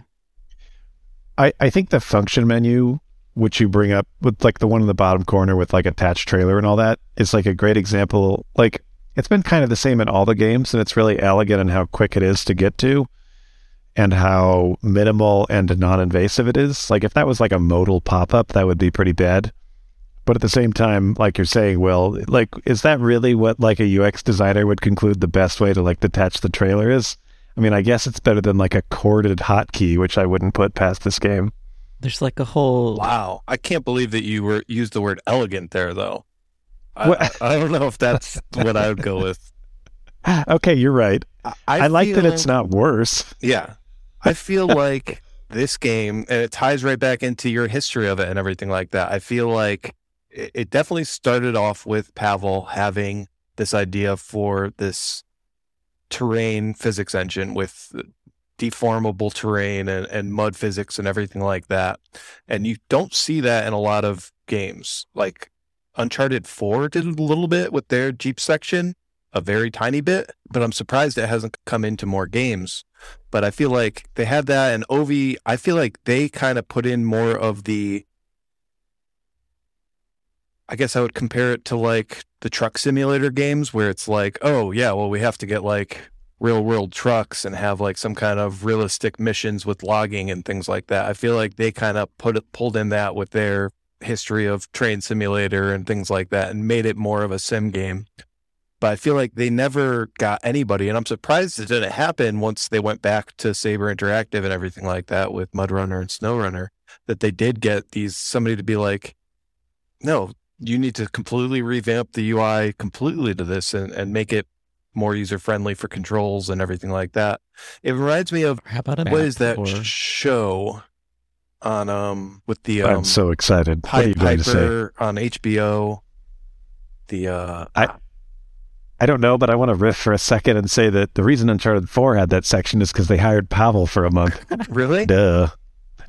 I, I think the function menu, which you bring up with like the one in the bottom corner with like attached trailer and all that, is like a great example. Like it's been kind of the same in all the games, and it's really elegant in how quick it is to get to and how minimal and non invasive it is. Like if that was like a modal pop up, that would be pretty bad. But at the same time, like you're saying, Will, like is that really what like a UX designer would conclude the best way to like detach the trailer is? I mean, I guess it's better than like a corded hotkey, which I wouldn't put past this game. There's like a whole Wow, I can't believe that you were used the word elegant there, though. I, What- I, I don't know if that's what I would go with. okay, you're right. I, I, like that it's not worse. Yeah, I feel like this game, and it ties right back into your history of it and everything like that. I feel like it, it definitely started off with Pavel having this idea for this terrain physics engine with deformable terrain and, and mud physics and everything like that. And you don't see that in a lot of games. Like Uncharted 4 did a little bit with their Jeep section, a very tiny bit, but I'm surprised it hasn't come into more games. But I feel like they had that and Oovee, I feel like they kind of put in more of the I guess I would compare it to like the truck simulator games where it's like, oh yeah, well we have to get like real world trucks and have like some kind of realistic missions with logging and things like that. I feel like they kind of put it pulled in that with their history of train simulator and things like that and made it more of a sim game. But I feel like they never got anybody, and I'm surprised it didn't happen once they went back to Saber Interactive and everything like that with Mudrunner and Snowrunner. That they did get these somebody to be like, no, you need to completely revamp the UI completely to this and, and make it more user friendly for controls and everything like that. It reminds me of How about what that for- show on um with the um I'm so excited. What are you going to say? On HBO. The uh I don't know, but I want to riff for a second and say that the reason Uncharted 4 had that section is because they hired Pavel for a month. really? Duh.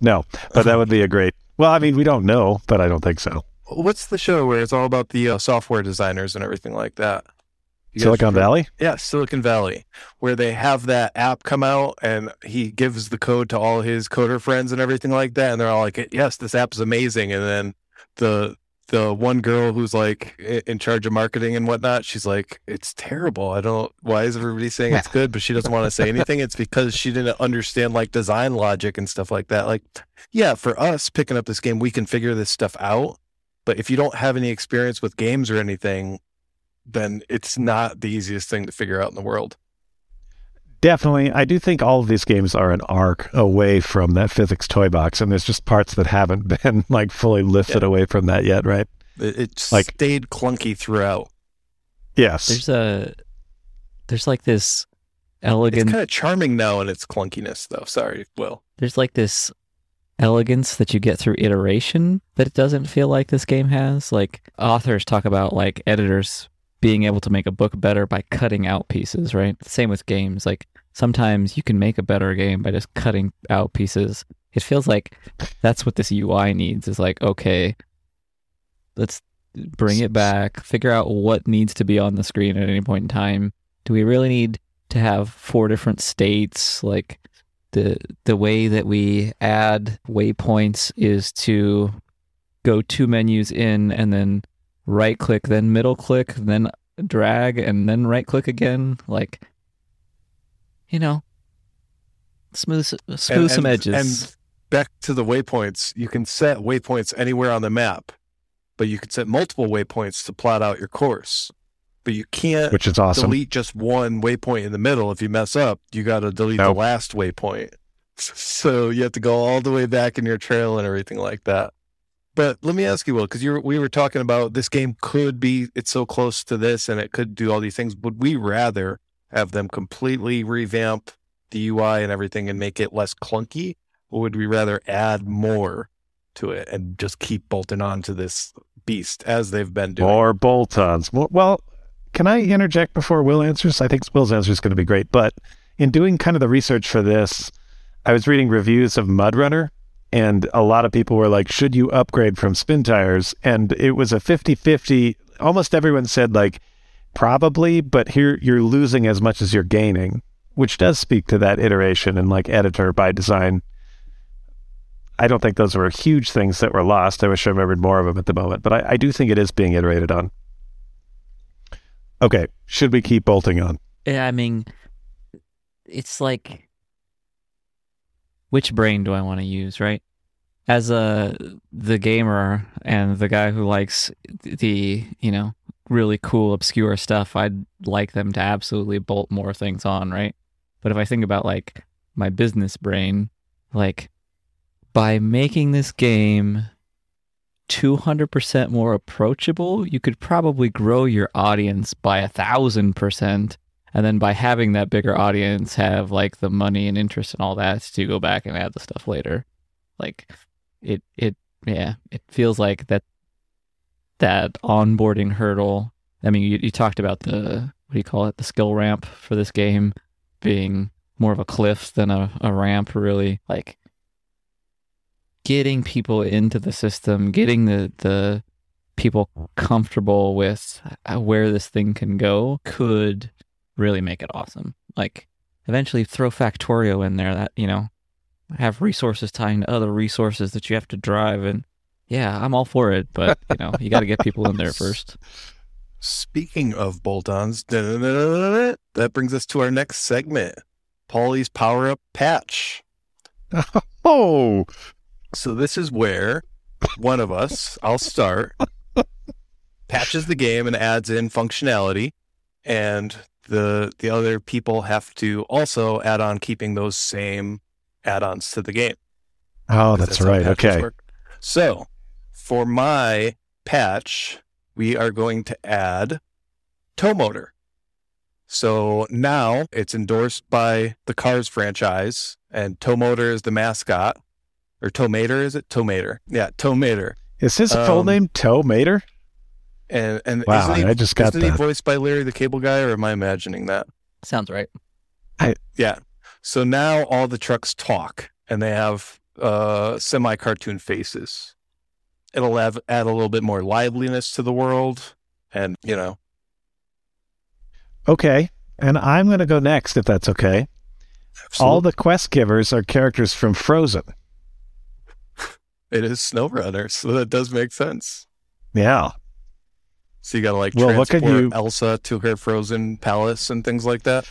No, but that would be a great. Well, I mean, we don't know, but I don't think so. What's the show where it's all about the uh, software designers and everything like that? You Silicon Valley? Yeah, Silicon Valley, where they have that app come out and he gives the code to all his coder friends and everything like that, and they're all like, "Yes, this app is amazing." And then the the one girl who's like in charge of marketing and whatnot, she's like, "It's terrible. I don't. Why is everybody saying it's good?" But she doesn't want to say anything. It's because she didn't understand like design logic and stuff like that. Like, yeah, for us picking up this game, we can figure this stuff out. But if you don't have any experience with games or anything, then it's not the easiest thing to figure out in the world. Definitely. I do think all of these games are an arc away from that physics toy box, and there's just parts that haven't been like fully lifted away from that yet, right? It, it Like- stayed clunky throughout. Yes. There's a there's like this elegant It's elegant kind of charming now in its clunkiness, though. Sorry, Will. there's like this elegance that you get through iteration that it doesn't feel like this game has. Like authors talk about like editors being able to make a book better by cutting out pieces, right? Same with games. Like sometimes you can make a better game by just cutting out pieces. It feels like that's what this UI needs is like, okay, let's bring it back, figure out what needs to be on the screen at any point in time. Do we really need to have four different states? Like the the way that we add waypoints is to go two menus in and then right click, then middle click, then drag, and then right click again. Like, you know, smooth smooth And- some and- edges. And back to the waypoints, you can set waypoints anywhere on the map, but you can set multiple waypoints to plot out your course. But you can't which is awesome. delete just one waypoint in the middle. If you mess up, you got to delete Nope. the last waypoint. So you have to go all the way back in your trail and everything like that. But let me ask you, Will, because we were talking about this game could be it's so close to this and it could do all these things. Would we rather have them completely revamp the UI and everything and make it less clunky, or would we rather add more to it and just keep bolting on to this beast as they've been doing? More bolt-ons. Well- Well, can I interject before Will answers? I think Will's answer is going to be great. But in doing kind of the research for this, I was reading reviews of Mudrunner, and a lot of people were like, should you upgrade from Spintires? And it was a 50-50. Almost everyone said like, probably, but here you're losing as much as you're gaining, which does speak to that iteration and like editor by design. I don't think those were huge things that were lost. I wish I remembered more of them at the moment, but I, I do think it is being iterated on. Okay, should we keep bolting on? Yeah, I mean, it's like, which brain do I want to use, right? As a the gamer and the guy who likes the you know really cool obscure stuff, I'd like them to absolutely bolt more things on, right? But if I think about like my business brain, like by making this game 200% more approachable, you could probably grow your audience by a thousand percent. And then by having that bigger audience have like the money and interest and all that to go back and add the stuff later. Like it it yeah it feels like that that onboarding hurdle. I mean you, you talked about the what do you call it? The skill ramp for this game being more of a cliff than a, a ramp really. Like getting people into the system getting the the people comfortable with uh, where this thing can go could really make it awesome. Like eventually throw Factorio in there that, you know, have resources tying to other resources that you have to drive and yeah, I'm all for it, but you know, you got to get people in there first. Speaking of bolt-ons, that brings us to our next segment, Polly's Power Up Patch. Oh, So this is where one of us, I'll start, patches the game and adds in functionality, and the the other people have to also add on keeping those same add-ons to the game. Oh, that's how right. Okay. work. So for my patch, we are going to add tow motor. So now it's endorsed by the Cars franchise, and Tow Motor is the mascot. Or Tow Mater, is it? Tow Mater. Yeah, Tow Mater. Is his full Um, name Tow Mater? And and Wow, isn't he, I just got isn't he voiced by Larry the Cable Guy, or am I imagining that? Sounds right. I Yeah. So now all the trucks talk, and they have uh, semi-cartoon faces. It'll have, add a little bit more liveliness to the world, and you know, Okay. And I'm going to go next if that's okay. All the quest givers are characters from Frozen. It is SnowRunner, so that does make sense. Yeah. So you got to like Well, what could transport you- Elsa to her frozen palace and things like that.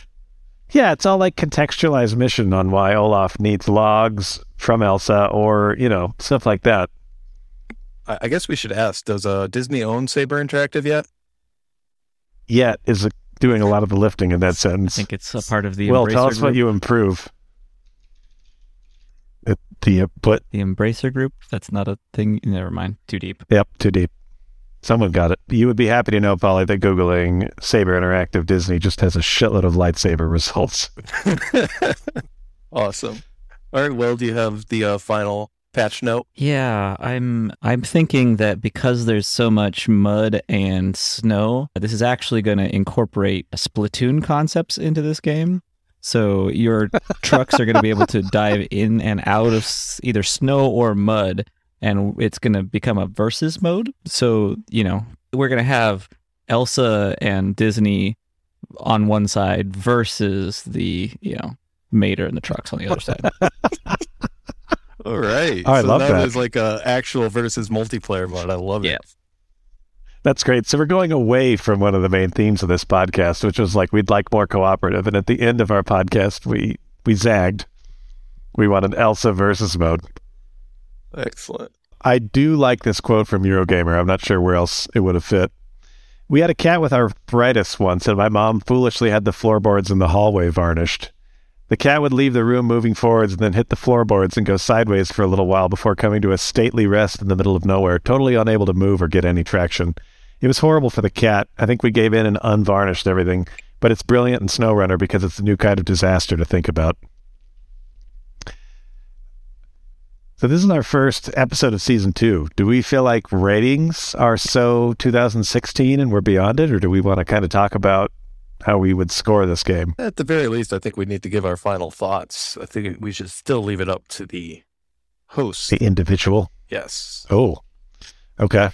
Yeah, it's all like contextualized mission on why Olaf needs logs from Elsa or, you know, stuff like that. I, I guess we should ask: Does uh, Disney own Saber Interactive yet? Yet is uh, doing a lot of the lifting in that sense. I think it's a part of the Well, tell us group. what you improve. Uh, Do you put, The Embracer group. That's not a thing. Never mind. Too deep. yep, too deep. Someone got it. You would be happy to know, Polly, that Googling Saber Interactive Disney just has a shitload of lightsaber results. awesome. All right, well, do you have the uh, final patch note? Yeah, I'm I'm thinking that because there's so much mud and snow, this is actually going to incorporate Splatoon concepts into this game. So your trucks are going to be able to dive in and out of either snow or mud and it's going to become a versus mode. So, you know, we're going to have Elsa and Disney on one side versus the, you know, Mater and the trucks on the other side. All right. Oh, I so love that that. is like a actual versus multiplayer mode. I love Yeah. it. That's great. So we're going away from one of the main themes of this podcast, which was like we'd like more cooperative. And at the end of our podcast, we we zagged. We want an Elsa versus mode. Excellent. I do like this quote from Eurogamer. I'm not sure where else it would have fit. We had a cat with arthritis once, and my mom foolishly had the floorboards in the hallway varnished. The cat would leave the room moving forwards and then hit the floorboards and go sideways for a little while before coming to a stately rest in the middle of nowhere, totally unable to move or get any traction. It was horrible for the cat. I think we gave in and unvarnished everything, but it's brilliant in SnowRunner because it's a new kind of disaster to think about. So this is our first episode of season two. Do we feel like ratings are so 2016 and we're beyond it, or do we want to kind of talk about how we would score this game? At the very least, I think we need to give our final thoughts. I think we should still leave it up to the host. The individual. Yes. Oh, okay.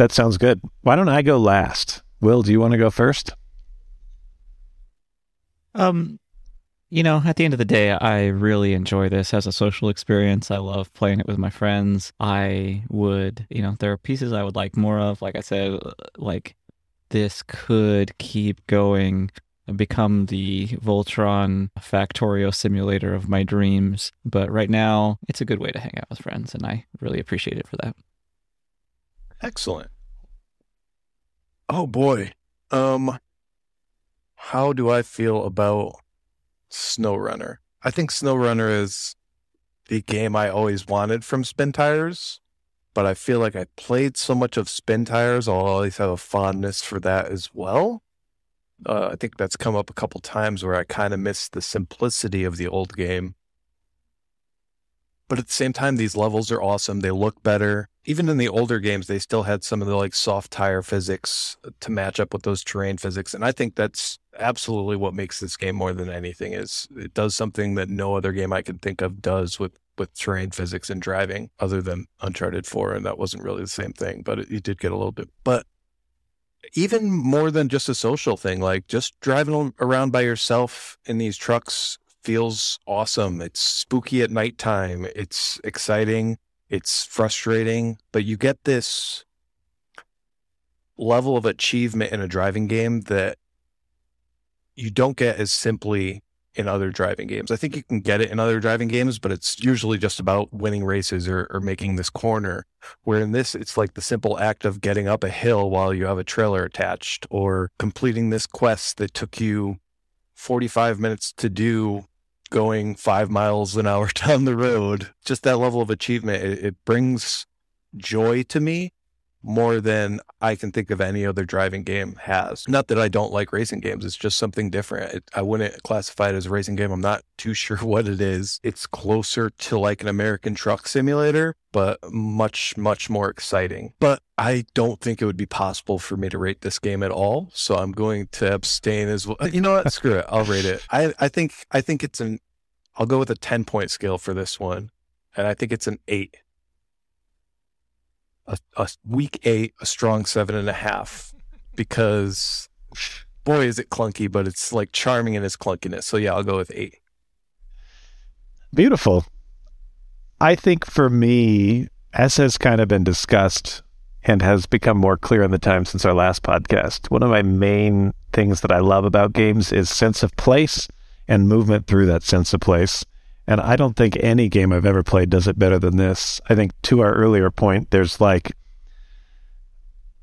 That sounds good. Why don't I go last? Will, do you want to go first? Um, you know, at the end of the day, I really enjoy this as a social experience. I love playing it with my friends. I would, you know, there are pieces I would like more of. Like I said, uh, like this could keep going and become the Voltron Factorio simulator of my dreams. But right now, it's a good way to hang out with friends, and I really appreciate it for that. Excellent. Oh boy. Um how do I feel about SnowRunner? I think SnowRunner is the game I always wanted from Spintires, but I feel like I played so much of Spintires, I'll always have a fondness for that as well. Uh, I think that's come up a couple times where I kind of miss the simplicity of the old game. But at the same time, these levels are awesome. They look better. Even in the older games, they still had some of the like soft tire physics to match up with those terrain physics. And I think that's absolutely what makes this game more than anything is it does something that no other game I can think of does with with terrain physics and driving other than Uncharted 4 and that wasn't really the same thing, but it, it did get a little bit. But even more than just a social thing, like just driving around by yourself in these trucks feels awesome. It's spooky at nighttime. It's exciting. It's frustrating, but you get this level of achievement in a driving game that you don't get as simply in other driving games. I think you can get it in other driving games, but it's usually just about winning races or, or making this corner. Where in this, it's like the simple act of getting up a hill while you have a trailer attached or completing this quest that took you 45 minutes to do going five miles an hour down the road. Just that level of achievement, it, it brings joy to me. More than I can think of any other driving game has. Not that I don't like racing games, it's just something different. It, I wouldn't classify it as a racing game. I'm not too sure what it is. It's closer to like an American truck simulator, but much, much more exciting. But I don't think it would be possible for me to rate this game at all. So I'm going to abstain as well. You know what? Screw it. I'll rate it. I, I think I think it's an I'll go with a 10 point scale for this one. And I think it's an eight a, a weak eight, a strong seven and a half, because boy is it clunky, but it's like charming in its clunkiness. So yeah, I'll go with eight. Beautiful. I think for me, as has kind of been discussed and has become more clear in the time since our last podcast, one of my main things that I love about games is sense of place and movement through that sense of place. And I don't think any game I've ever played does it better than this. I think to our earlier point, there's like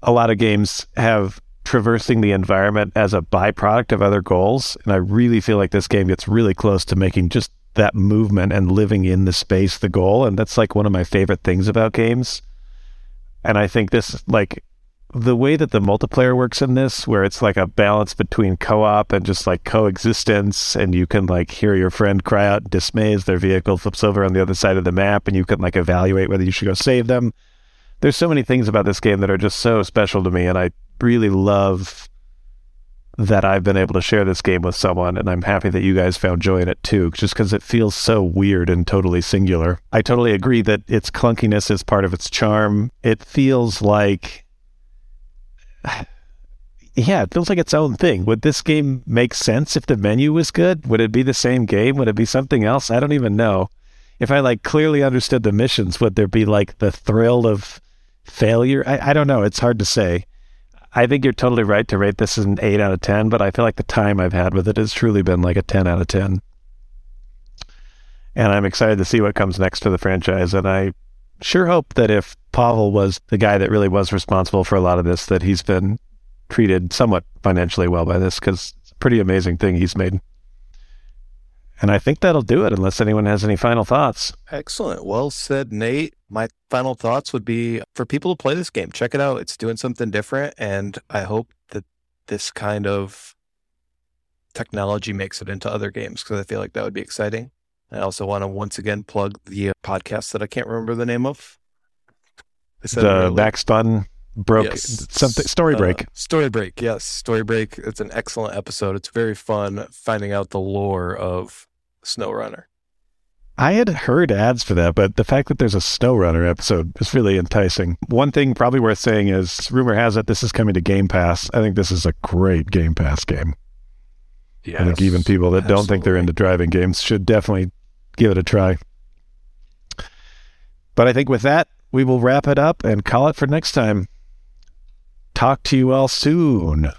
a lot of games have traversing the environment as a byproduct of other goals. And I really feel like this game gets really close to making just that movement and living in the space the goal. And that's like one of my favorite things about games. And I think this, like, the way that the multiplayer works in this, where it's like a balance between co-op and just like coexistence, and you can like hear your friend cry out in dismay as their vehicle flips over on the other side of the map, and you can like evaluate whether you should go save them. There's so many things about this game that are just so special to me, and I really love that I've been able to share this game with someone, and I'm happy that you guys found joy in it too, just because it feels so weird and totally singular. I totally agree that its clunkiness is part of its charm. It feels like yeah, it feels like its own thing. Would this game make sense if the menu was good? Would it be the same game? Would it be something else? I don't even know. If I like clearly understood the missions, would there be like the thrill of failure? I, I don't know. It's hard to say. I think you're totally right to rate this as an 8 out of 10, but I feel like the time I've had with it has truly been like a 10 out of 10. And I'm excited to see what comes next for the franchise. And I sure hope that if Pavel was the guy that really was responsible for a lot of this, that he's been treated somewhat financially well by this because it's a pretty amazing thing he's made. And I think that'll do it unless anyone has any final thoughts. Excellent. Well said, Nate. My final thoughts would be for people to play this game, check it out. It's doing something different. And I hope that this kind of technology makes it into other games because I feel like that would be exciting. I also want to once again plug the podcast that I can't remember the name of. The Backspun broke yes. something story uh, break. Uh, story break yes story break. It's an excellent episode. It's very fun finding out the lore of snowrunner. I had heard ads for that but the fact that there's a snowrunner episode is really enticing. One thing probably worth saying is rumor has it this is coming to game pass. I think this is a great game pass game. Yes, i think even people that absolutely. don't think they're into driving games should definitely give it a try but i think with that we will wrap it up and call it for next time talk to you all soon.